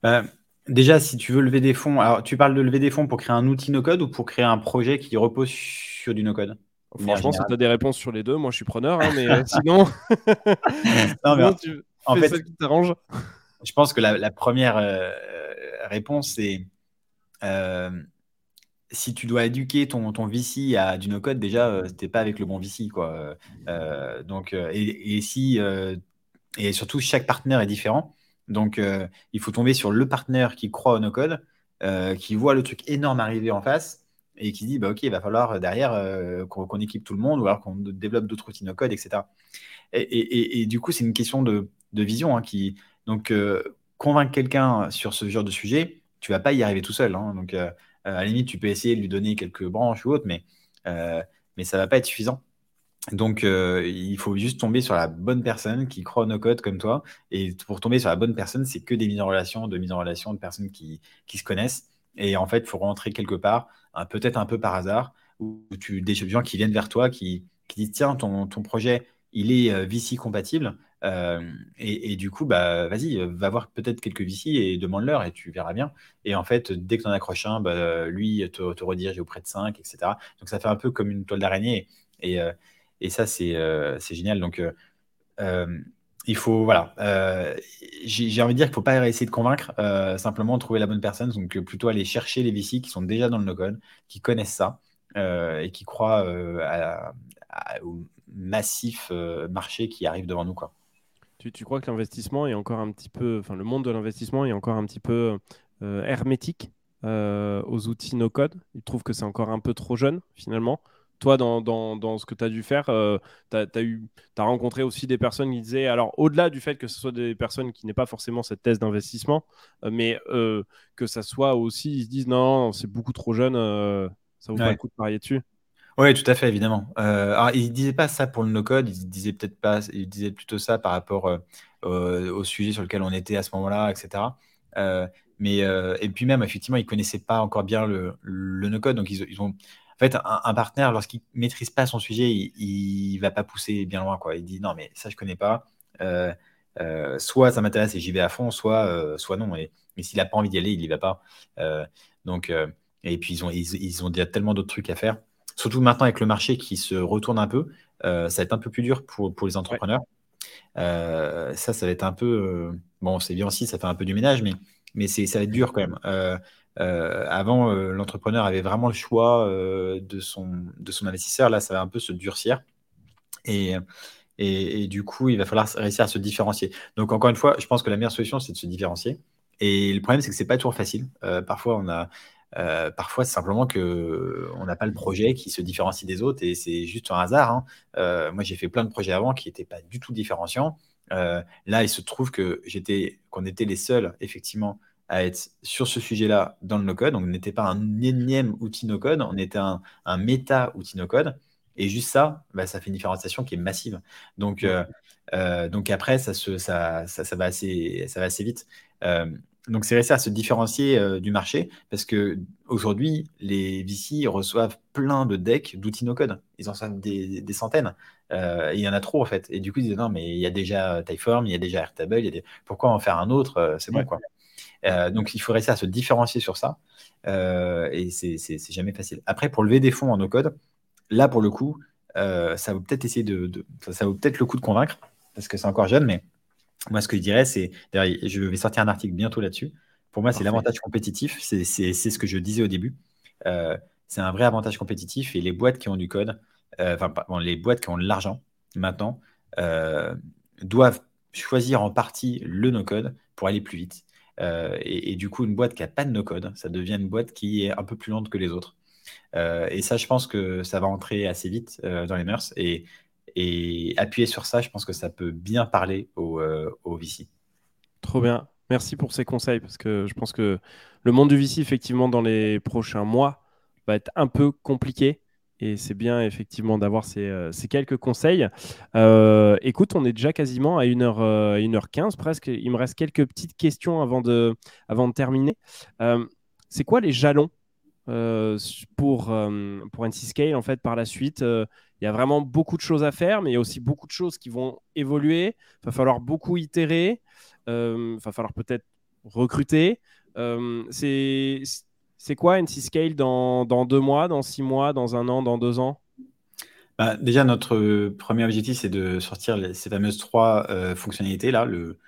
S2: Bah, déjà, si tu veux lever des fonds, alors tu parles de lever des fonds pour créer un outil no-code ou pour créer un projet qui repose sur du no-code?
S1: Franchement, si tu as des réponses sur les deux, moi je suis preneur, hein, mais euh, sinon,
S2: tu en fait, qui t'arrange. Je pense que la, première euh, réponse, c'est euh, si tu dois éduquer ton, ton VC à du no-code, déjà, t'es pas avec le bon VC. Quoi. donc, et, et si, et surtout, chaque partenaire est différent. Donc, il faut tomber sur le partenaire qui croit au no-code, qui voit le truc énorme arriver en face et qui dit bah, Ok, il va falloir derrière qu'on équipe tout le monde ou alors qu'on développe d'autres outils no-code, etc. Et, du coup, c'est une question de, vision. Hein, qui, donc, convaincre quelqu'un sur ce genre de sujet, tu vas pas y arriver tout seul. Hein. donc, à la limite, tu peux essayer de lui donner quelques branches ou autres, mais, mais ça va pas être suffisant. Donc, euh, il faut juste tomber sur la bonne personne qui croit au no-code comme toi. Et pour tomber sur la bonne personne, c'est que des mises en relation, de mises en relation de personnes qui, qui se connaissent. Et en fait, il faut rentrer quelque part, peut-être un peu par hasard, où tu des gens qui viennent vers toi, qui, qui disent tiens, ton, projet, il est euh, VC compatible. Euh, et, du coup, bah, vas-y, va voir peut-être quelques VC et demande-leur et tu verras bien. Et en fait, dès que tu en accroches un, bah, lui te, te redirige auprès de 5, etc. Donc ça fait un peu comme une toile d'araignée. Et, et ça, c'est euh, génial. Donc, euh, euh, il faut, voilà, j'ai envie de dire qu'il ne faut pas essayer de convaincre, simplement trouver la bonne personne. Donc, plutôt aller chercher les VC qui sont déjà dans le no-code, qui connaissent ça et qui croient au massif marché qui arrive devant nous. Quoi.
S1: Tu, tu crois que l'investissement est encore un petit peu, enfin, le monde de l'investissement est encore un petit peu hermétique aux outils no-code? Il trouve que c'est encore un peu trop jeune finalement toi, dans, dans, ce que tu as dû faire, euh, tu as, rencontré aussi des personnes qui disaient, alors au-delà du fait que ce soit des personnes qui n'aient pas forcément cette thèse d'investissement, euh, mais euh, que ça soit aussi, ils se disent, non, c'est beaucoup trop jeune, ça vaut pas le coup de parier dessus.
S2: Oui, tout à fait, évidemment. alors, ils ne disaient pas ça pour le no-code, ils disaient peut-être pas, ils disaient plutôt ça par rapport au sujet sur lequel on était à ce moment-là, etc. mais, et puis même, effectivement, ils ne connaissaient pas encore bien le, le no-code, donc ils, ils ont en fait, un, partenaire, lorsqu'il maîtrise pas son sujet, il, ne va pas pousser bien loin. Quoi. Il dit non, mais ça, je connais pas. Euh, euh, soit ça m'intéresse et j'y vais à fond, soit, euh, soit non. Et, mais s'il n'a pas envie d'y aller, il n'y va pas. donc, et puis, ils ont, ils, ont déjà tellement d'autres trucs à faire. Surtout maintenant avec le marché qui se retourne un peu, ça va être un peu plus dur pour, pour les entrepreneurs. ça, ça va être un peu. bon, c'est bien aussi, ça fait un peu du ménage, mais, mais ça va être dur quand même. Avant, euh, l'entrepreneur avait vraiment le choix euh, de, son, investisseur. Là, ça va un peu se durcir. Et, du coup, il va falloir réussir à se différencier. Donc, encore une fois, je pense que la meilleure solution, c'est de se différencier. Et le problème, c'est que c'est pas toujours facile. parfois, on a, parfois, c'est simplement que on n'a pas le projet qui se différencie des autres et c'est juste un hasard. Hein. moi, j'ai fait plein de projets avant qui n'étaient pas du tout différenciants. là, il se trouve que j'étais, qu'on était les seuls, effectivement, à être sur ce sujet-là dans le no-code. Donc, on n'était pas un énième outil no-code, on était un, méta-outil no-code. Et juste ça, bah, ça fait une différenciation qui est massive. Donc, euh, euh, donc après, ça, se, ça, ça, va assez, ça va assez vite. Euh, donc, c'est réussir à se différencier du marché parce que aujourd'hui, les VC reçoivent plein de decks d'outils no-code. Ils en reçoivent des, des centaines. il y en a trop, en fait. Et du coup, ils disent non, mais il y a déjà Typeform, il y a déjà Airtable, il y a pourquoi en faire un autre C'est bon, quoi. Euh, donc, il faut réussir à se différencier sur ça. Euh, et c'est jamais facile. Après, pour lever des fonds en no-code, là, pour le coup, euh, ça vaut peut-être essayer de, ça vaut peut-être le coup de convaincre, parce que c'est encore jeune, mais moi, ce que je dirais, c'est, je vais sortir un article bientôt là-dessus. Pour moi, c'est l'avantage compétitif. C'est ce que je disais au début. c'est un vrai avantage compétitif et les boîtes qui ont du code, enfin, les boîtes qui ont de l'argent maintenant, doivent choisir en partie le no-code pour aller plus vite. Euh, et, du coup, une boîte qui n'a pas de no-code, ça devient une boîte qui est un peu plus lente que les autres. Euh, et ça, je pense que ça va entrer assez vite euh, dans les mœurs. Et, appuyer sur ça, je pense que ça peut bien parler aux VC.
S1: Trop bien. Merci pour ces conseils parce que je pense que le monde du VC, effectivement, dans les prochains mois, va être un peu compliqué. Et c'est bien effectivement d'avoir ces, euh, quelques conseils. Euh, écoute, on est déjà quasiment à 1h, euh, 1h15 presque. Il me reste quelques petites questions avant de, terminer. c'est quoi les jalons pour, pour NC Scale en fait par la suite? Il y a vraiment beaucoup de choses à faire, mais il y a aussi beaucoup de choses qui vont évoluer. Il va falloir beaucoup itérer. Il va falloir peut-être recruter. c'est c'est quoi NC Scale dans, deux mois, dans six mois, dans un an, dans deux ans?
S2: Bah, Déjà, notre premier objectif, c'est de sortir ces fameuses trois euh, fonctionnalités là, le,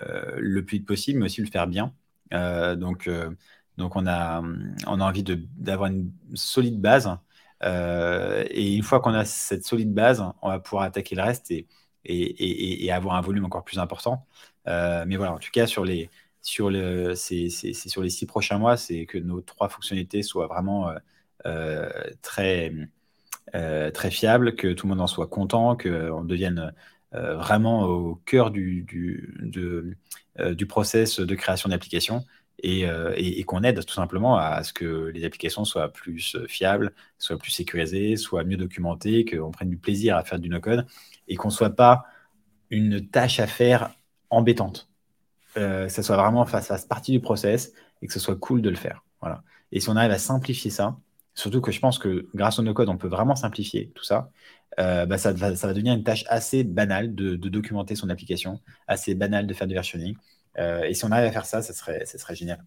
S2: euh, le plus vite possible, mais aussi le faire bien. Euh, donc, donc on, a, on a envie d'avoir une solide base. et une fois qu'on a cette solide base, on va pouvoir attaquer le reste et, et, et, avoir un volume encore plus important. mais voilà, en tout cas, sur les, sur les six prochains mois, c'est que nos trois fonctionnalités soient vraiment très, très fiables, que tout le monde en soit content, qu'on devienne vraiment au cœur du, du, du process de création d'applications euh, et, qu'on aide tout simplement à ce que les applications soient plus euh, fiables, soient plus sécurisées, soient mieux documentées, qu'on prenne du plaisir à faire du no-code et qu'on ne soit pas une tâche à faire embêtante. Euh, que ça soit vraiment face à partie du process et que ce soit cool de le faire. Voilà. Et si on arrive à simplifier ça, surtout que je pense que grâce au no-code, on peut vraiment simplifier tout ça, bah ça, va, ça, va, devenir une tâche assez banale de, de, documenter son application, assez banale de faire du versioning. Euh, et si on arrive à faire ça, ça serait, ça serait génial.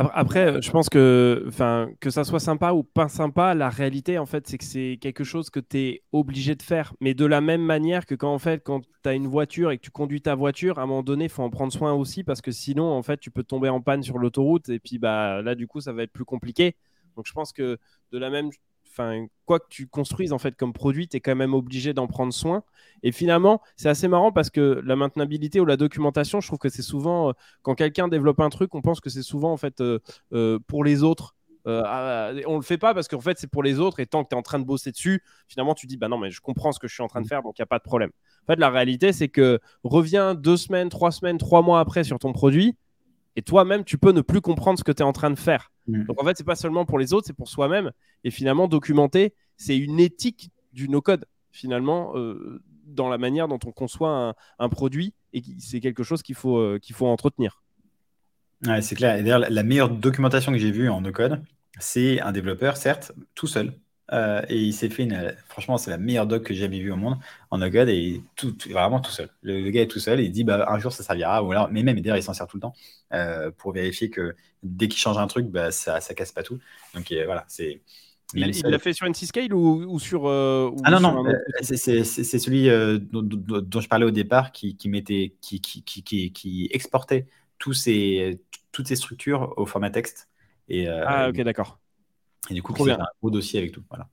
S1: Après, je pense que, que ça soit sympa ou pas sympa, la réalité, en fait, c'est que c'est quelque chose que tu es obligé de faire. Mais de la même manière que quand, en fait, quand tu as une voiture et que tu conduis ta voiture, à un moment donné, il faut en prendre soin aussi parce que sinon, en fait, tu peux tomber en panne sur l'autoroute et puis bah, là, du coup, ça va être plus compliqué. Donc, je pense que de la même quoi que tu construises en fait comme produit, tu es quand même obligé d'en prendre soin. Et finalement, c'est assez marrant parce que la maintenabilité ou la documentation, je trouve que c'est souvent, euh, quand quelqu'un développe un truc, on pense que c'est souvent en fait euh, euh, pour les autres. Ah, on le fait pas parce qu'en fait c'est pour les autres et tant que tu es en train de bosser dessus, finalement tu dis bah non mais je comprends ce que je suis en train de faire donc il n'y a pas de problème. En fait la réalité c'est que reviens deux semaines, trois semaines, trois mois après sur ton produit, et toi-même, tu peux ne plus comprendre ce que tu es en train de faire. Mm. Donc en fait, c'est pas seulement pour les autres, c'est pour soi-même. Et finalement, documenter, c'est une éthique du no-code, finalement, euh, dans la manière dont on conçoit un, produit. Et c'est quelque chose qu'il faut, euh, qu'il faut entretenir.
S2: Ouais, c'est clair. Et d'ailleurs, la meilleure documentation que j'ai vue en no-code, c'est un développeur, certes, tout seul, euh, et il s'est fait une. Franchement, c'est la meilleure doc que j'ai jamais vue au monde en no et tout, vraiment tout seul. Le, gars est tout seul et il dit bah, un jour ça servira. Ou alors, mais même d'ailleurs, il s'en sert tout le temps euh, pour vérifier que dès qu'il change un truc, bah, ça, ça casse pas tout. Donc voilà, c'est.
S1: Il l'a fait sur NC-Scale ou, sur. Euh,
S2: ah non, non, c'est celui dont, je parlais au départ qui, qui, mettait, qui, qui, qui, exportait tous ces, toutes ces structures au format texte. Et,
S1: ah, ok, d'accord.
S2: Et du coup, c'est un beau dossier avec tout. Voilà.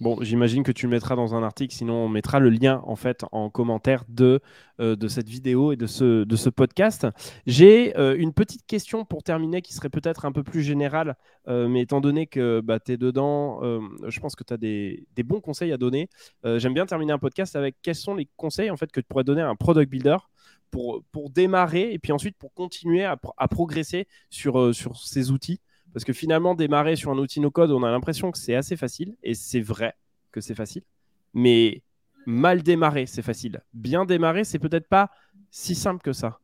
S1: Bon, j'imagine que tu le mettras dans un article, sinon on mettra le lien en fait en commentaire de, euh, de cette vidéo et de ce, de ce podcast. J'ai euh, une petite question pour terminer qui serait peut-être un peu plus générale, euh, mais étant donné que bah, tu es dedans, je pense que tu as des, des, bons conseils à donner. J'aime bien terminer un podcast avec quels sont les conseils en fait que tu pourrais donner à un product builder pour, pour démarrer et puis ensuite pour continuer à, à progresser sur, sur ces outils. Parce que finalement, démarrer sur un outil no-code, on a l'impression que c'est assez facile, et c'est vrai que c'est facile. Mais mal démarrer, c'est facile. Bien démarrer, c'est peut-être pas si simple que ça.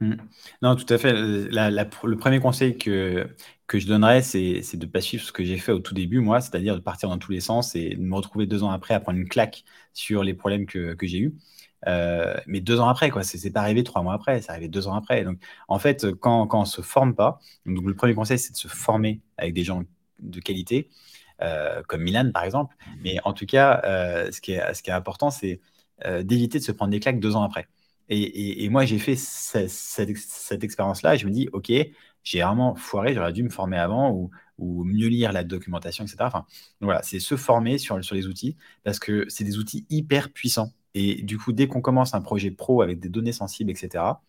S2: Hmm. Non, tout à fait. le premier conseil que, que je donnerais, c'est de ne pas suivre ce que j'ai fait au tout début, moi, c'est-à-dire de partir dans tous les sens et de me retrouver deux ans après à prendre une claque sur les problèmes que, que j'ai eus. Euh, mais deux ans après, quoi. C'est pas arrivé trois mois après, c'est arrivé deux ans après. Donc, en fait, quand, quand on se forme pas, donc le premier conseil, c'est de se former avec des gens de qualité, euh, comme Milan, par exemple. Mais en tout cas, euh, ce, qui est, ce qui est important, c'est d'éviter de se prendre des claques deux ans après. Et, et, moi, j'ai fait cette, cette, expérience-là et je me dis, OK, j'ai vraiment foiré, j'aurais dû me former avant ou, ou, mieux lire la documentation, etc. Enfin, voilà, c'est se former sur, sur les outils parce que c'est des outils hyper puissants. Et du coup, dès qu'on commence un projet pro avec des données sensibles, etc.,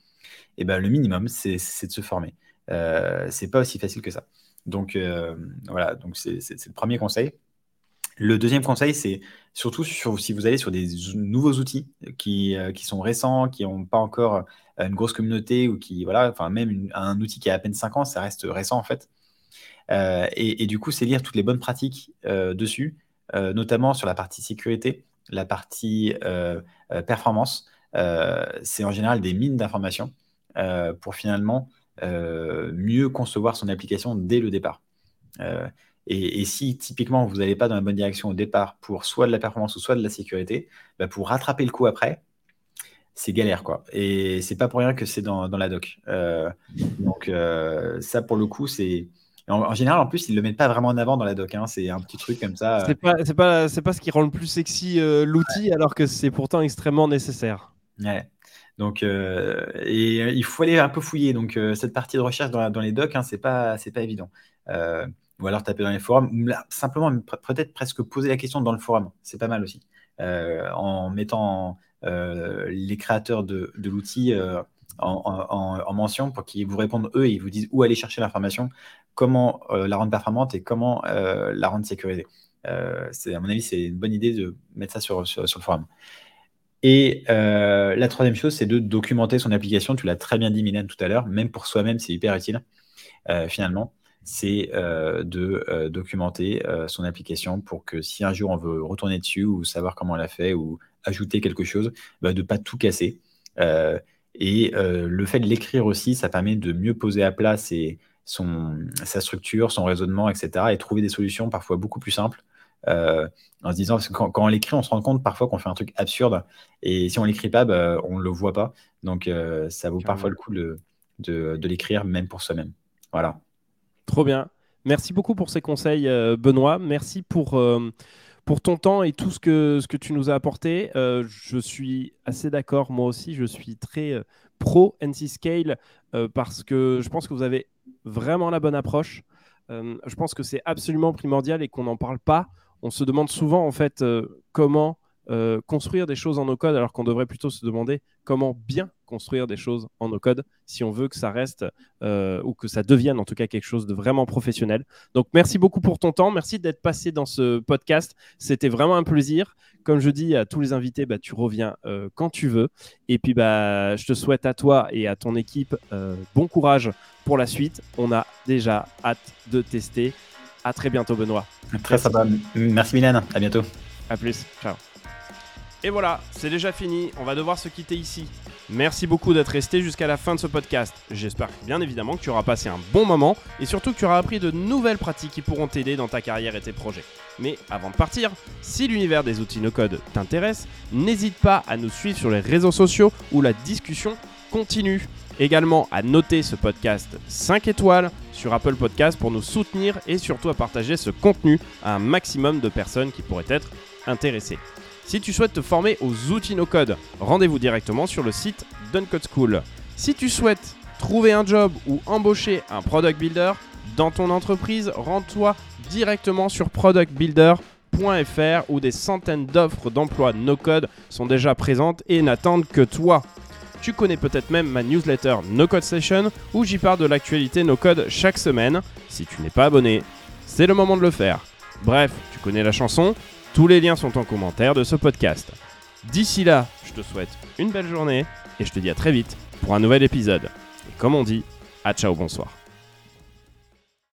S2: et eh ben, le minimum, c'est de se former. Euh, c'est pas aussi facile que ça. Donc euh, voilà, donc c'est le premier conseil. Le deuxième conseil, c'est surtout sur, si vous allez sur des nouveaux outils qui, euh, qui sont récents, qui n'ont pas encore une grosse communauté ou qui, voilà, enfin même un outil qui a à peine 5 ans, ça reste récent en fait. Et, du coup, c'est lire toutes les bonnes pratiques dessus, notamment sur la partie sécurité la partie euh, euh, performance, euh, c'est en général des mines d'informations pour finalement mieux concevoir son application dès le départ. Et, si typiquement vous n'allez pas dans la bonne direction au départ pour soit de la performance ou soit de la sécurité, bah, pour rattraper le coup après, c'est galère quoi. Et c'est pas pour rien que c'est dans, la doc. donc ça pour le coup c'est en, général, en plus, ils le mettent pas vraiment en avant dans la doc. Hein. C'est un petit truc comme ça.
S1: C'est pas, c'est pas, c'est pas ce qui rend le plus sexy euh, l'outil, alors que c'est pourtant extrêmement nécessaire.
S2: Ouais. Donc, euh, et euh, il faut aller un peu fouiller. Donc, cette partie de recherche dans, dans les docs, hein, c'est pas, c'est pas évident. ou alors taper dans les forums, simplement peut-être presque poser la question dans le forum. C'est pas mal aussi. en mettant les créateurs de, l'outil en, mention pour qu'ils vous répondent eux et ils vous disent où aller chercher l'information, comment la rendre performante et comment la rendre sécurisée. c'est, à mon avis, c'est une bonne idée de mettre ça sur, sur, le forum. Et la troisième chose, c'est de documenter son application. Tu l'as très bien dit, Mylène, tout à l'heure. Même pour soi-même, c'est hyper utile, finalement c'est euh, de euh, documenter euh, son application pour que si un jour on veut retourner dessus ou savoir comment elle a fait ou ajouter quelque chose, bah, de ne pas tout casser. Et le fait de l'écrire aussi, ça permet de mieux poser à plat son, sa structure, son raisonnement, etc. et trouver des solutions parfois beaucoup plus simples. en se disant, parce que quand, on l'écrit, on se rend compte parfois qu'on fait un truc absurde, et si on l'écrit pas, bah, on ne le voit pas. Donc ça vaut parfois le coup de, de l'écrire, même pour soi-même. Voilà.
S1: Trop bien. Merci beaucoup pour ces conseils, euh, Benoît. Merci pour, euh, pour ton temps et tout ce que, ce que tu nous as apporté. Euh, je suis assez d'accord, moi aussi. Je suis très pro NC Scale parce que je pense que vous avez vraiment la bonne approche. je pense que c'est absolument primordial et qu'on n'en parle pas. On se demande souvent, en fait, comment euh, construire des choses en no-code alors qu'on devrait plutôt se demander comment bien construire des choses en no-code si on veut que ça reste euh, ou que ça devienne en tout cas quelque chose de vraiment professionnel. Donc merci beaucoup pour ton temps, merci d'être passé dans ce podcast, c'était vraiment un plaisir. Comme je dis à tous les invités, bah, tu reviens euh, quand tu veux. Et puis bah, je te souhaite à toi et à ton équipe bon courage pour la suite. On a déjà hâte de tester. À très bientôt Benoît.
S2: Très sympa. Merci Mylène, à bientôt.
S1: À plus, ciao. Et voilà, c'est déjà fini, on va devoir se quitter ici. Merci beaucoup d'être resté jusqu'à la fin de ce podcast. J'espère bien évidemment que tu auras passé un bon moment et surtout que tu auras appris de nouvelles pratiques qui pourront t'aider dans ta carrière et tes projets. Mais avant de partir, si l'univers des outils no-code t'intéresse, n'hésite pas à nous suivre sur les réseaux sociaux où la discussion continue. Également à noter ce podcast 5 étoiles sur Apple Podcast pour nous soutenir et surtout à partager ce contenu à un maximum de personnes qui pourraient être intéressées. Si tu souhaites te former aux outils no-code, rendez-vous directement sur le site d'Uncode School. Si tu souhaites trouver un job ou embaucher un product builder dans ton entreprise, rends-toi directement sur productbuilder.fr où des centaines d'offres d'emploi no-code sont déjà présentes et n'attendent que toi. Tu connais peut-être même ma newsletter No Code Session où j'y parle de l'actualité no code chaque semaine. Si tu n'es pas abonné, c'est le moment de le faire. Bref, tu connais la chanson, tous les liens sont en commentaire de ce podcast. D'ici là, je te souhaite une belle journée et je te dis à très vite pour un nouvel épisode. Et comme on dit, à ciao, bonsoir.